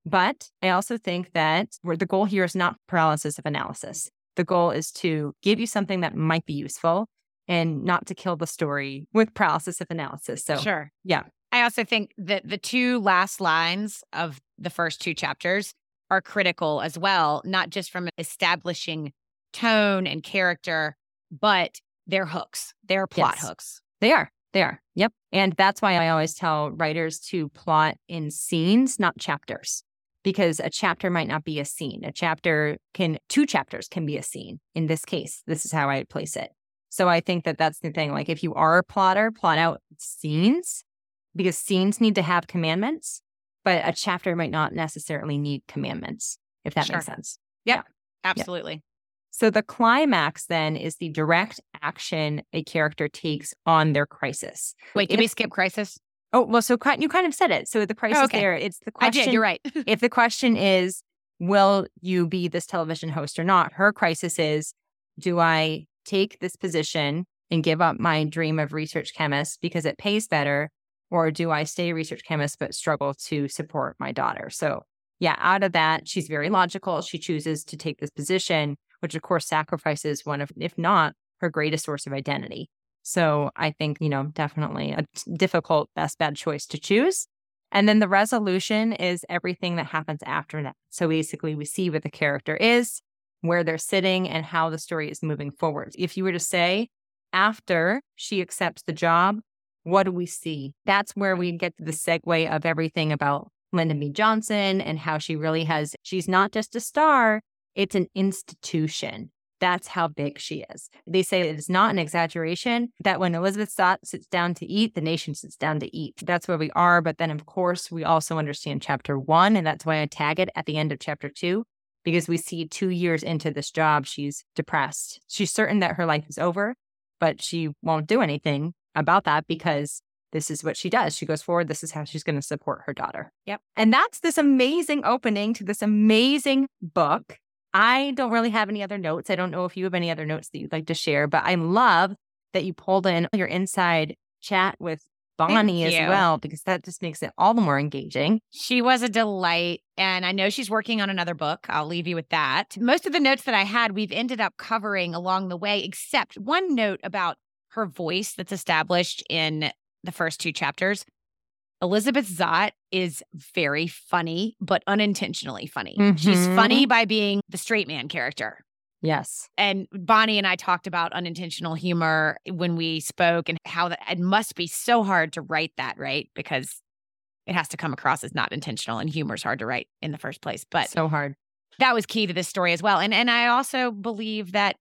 S1: But I also think that the goal here is not paralysis of analysis. The goal is to give you something that might be useful and not to kill the story with paralysis of analysis. So,
S2: Sure.
S1: yeah.
S2: I also think that the two last lines of the first two chapters are critical as well, not just from establishing tone and character, but they're hooks, they're plot
S1: Yes.
S2: hooks.
S1: They are. They are. Yep. And that's why I always tell writers to plot in scenes, not chapters, because a chapter might not be a scene. A chapter can, two chapters can be a scene. In this case, this is how I would place it. So I think that that's the thing. Like if you are a plotter, plot out scenes because scenes need to have commandments, but a chapter might not necessarily need commandments, if that
S2: Sure.
S1: makes sense.
S2: Yeah, absolutely.
S1: So the climax then is the direct action a character takes on their crisis.
S2: Wait, did
S1: If-
S2: we skip crisis?
S1: Oh, well, so you kind of said it. So the crisis
S2: Oh, okay.
S1: there, it's the
S2: I
S1: question.
S2: did. You're right.
S1: if the question is, will you be this television host or not? Her crisis is, do I take this position and give up my dream of research chemist because it pays better? Or do I stay a research chemist but struggle to support my daughter? So, yeah, out of that, she's very logical. She chooses to take this position, which of course sacrifices one of, if not her greatest source of identity. So I think, you know, definitely a difficult best bad choice to choose. And then the resolution is everything that happens after that. So basically, we see what the character is, where they're sitting, and how the story is moving forward. If you were to say, after she accepts the job, what do we see? That's where we get to the segue of everything about Lyndon B. Johnson and how she really has, she's not just a star, it's an institution. That's how big she is. They say it is not an exaggeration that when Elizabeth sits down to eat, the nation sits down to eat. That's where we are. But then, of course, we also understand chapter one. And that's why I tag it at the end of chapter two, because we see two years into this job, she's depressed. She's certain that her life is over, but she won't do anything about that because this is what she does. She goes forward. This is how she's going to support her daughter.
S2: Yep.
S1: And that's this amazing opening to this amazing book. I don't really have any other notes. I don't know if you have any other notes that you'd like to share, but I love that you pulled in your inside chat with Bonnie as well, because that just makes it all the more engaging.
S2: She was a delight. And I know she's working on another book. I'll leave you with that. Most of the notes that I had, we've ended up covering along the way, except one note about her voice that's established in the first two chapters. Elizabeth Zott is very funny, but unintentionally funny. Mm-hmm. She's funny by being the straight man character.
S1: Yes.
S2: And Bonnie and I talked about unintentional humor when we spoke and how that it must be so hard to write that, right? Because it has to come across as not intentional and humor is hard to write in the first place. But
S1: so hard.
S2: That was key to this story as well. And and I also believe that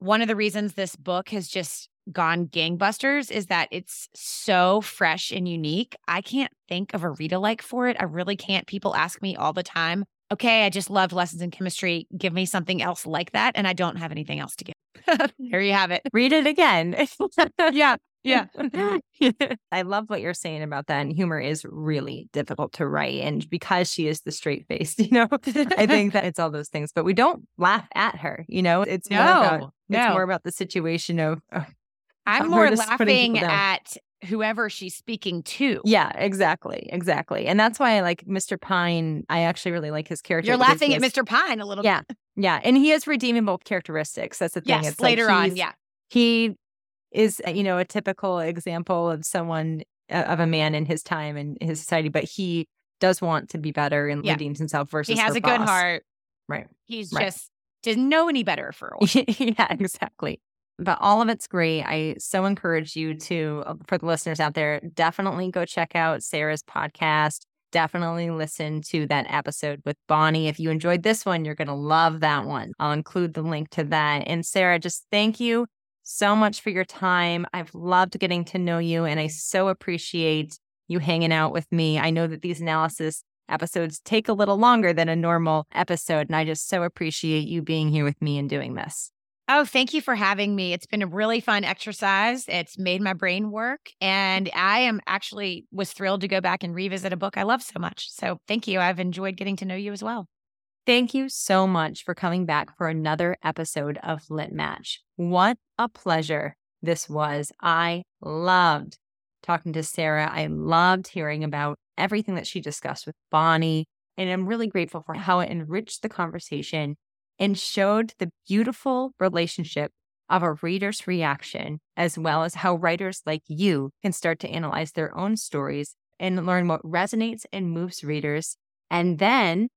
S2: one of the reasons this book has just gone gangbusters is that it's so fresh and unique. I can't think of a read alike for it. I really can't. People ask me all the time, okay, I just loved lessons in chemistry. Give me something else like that. And I don't have anything else to give. there you have it.
S1: Read it again.
S2: yeah. Yeah.
S1: I love what you're saying about that. And humor is really difficult to write. And because she is the straight faced, you know, I think that it's all those things, but we don't laugh at her, you know, it's no, more about, no. it's more about the situation of, oh,
S2: I'm more laughing at whoever she's speaking to.
S1: Yeah, exactly. Exactly. And that's why I like Mr. Pine. I actually really like his character.
S2: You're laughing at Mr. Pine a little
S1: yeah, bit. Yeah. And he has redeemable characteristics. That's the thing.
S2: Yes, it's later like on. Yeah.
S1: He is, you know, a typical example of someone, uh, of a man in his time and his society, but he does want to be better and yeah. redeems himself versus
S2: he has a
S1: boss.
S2: good heart.
S1: Right.
S2: He's
S1: right.
S2: just didn't know any better for a
S1: while. yeah, exactly but all of it's great. I so encourage you to, uh, for the listeners out there, definitely go check out Sarah's podcast. Definitely listen to that episode with Bonnie. If you enjoyed this one, you're going to love that one. I'll include the link to that. And Sarah, just thank you so much for your time. I've loved getting to know you, and I so appreciate you hanging out with me. I know that these analysis episodes take a little longer than a normal episode, and I just so appreciate you being here with me and doing this.
S2: Oh, thank you for having me. It's been a really fun exercise. It's made my brain work. Mm. And I am actually was thrilled to go back and revisit a book I love so much. So thank you. I've enjoyed getting to know you as well.
S1: Thank you so much for coming back for another episode of Lit Match. What a pleasure this was. I loved talking to Sarah. I loved hearing about everything that she discussed with Bonnie. And I'm really grateful for how it enriched the conversation and showed the beautiful relationship of a reader's reaction, as well as how writers like you can start to analyze their own stories and learn what resonates and moves readers, and then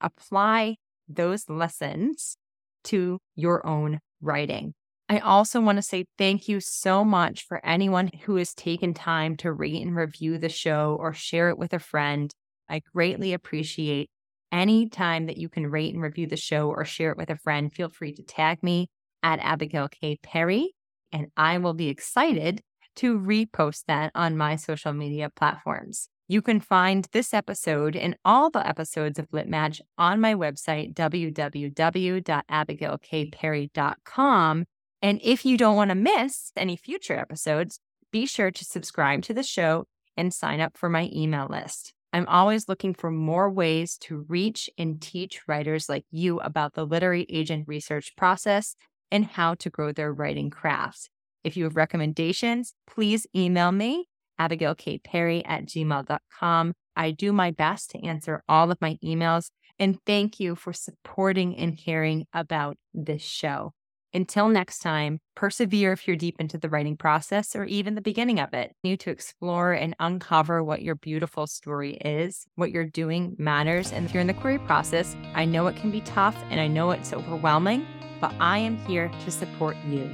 S1: apply those lessons to your own writing. I also want to say thank you so much for anyone who has taken time to rate and review the show or share it with a friend. I greatly appreciate any time that you can rate and review the show or share it with a friend, feel free to tag me at Abigail K. Perry, and I will be excited to repost that on my social media platforms. You can find this episode and all the episodes of Lit Match on my website, www.abigailkperry.com. And if you don't want to miss any future episodes, be sure to subscribe to the show and sign up for my email list. I'm always looking for more ways to reach and teach writers like you about the literary agent research process and how to grow their writing craft. If you have recommendations, please email me, abigailkperry at gmail.com. I do my best to answer all of my emails. And thank you for supporting and caring about this show. Until next time, persevere if you're deep into the writing process or even the beginning of it. You to explore and uncover what your beautiful story is. What you're doing matters. And if you're in the query process, I know it can be tough and I know it's overwhelming, but I am here to support you.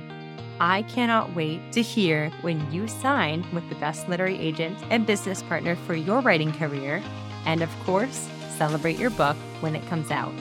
S1: I cannot wait to hear when you sign with the best literary agent and business partner for your writing career. And of course, celebrate your book when it comes out.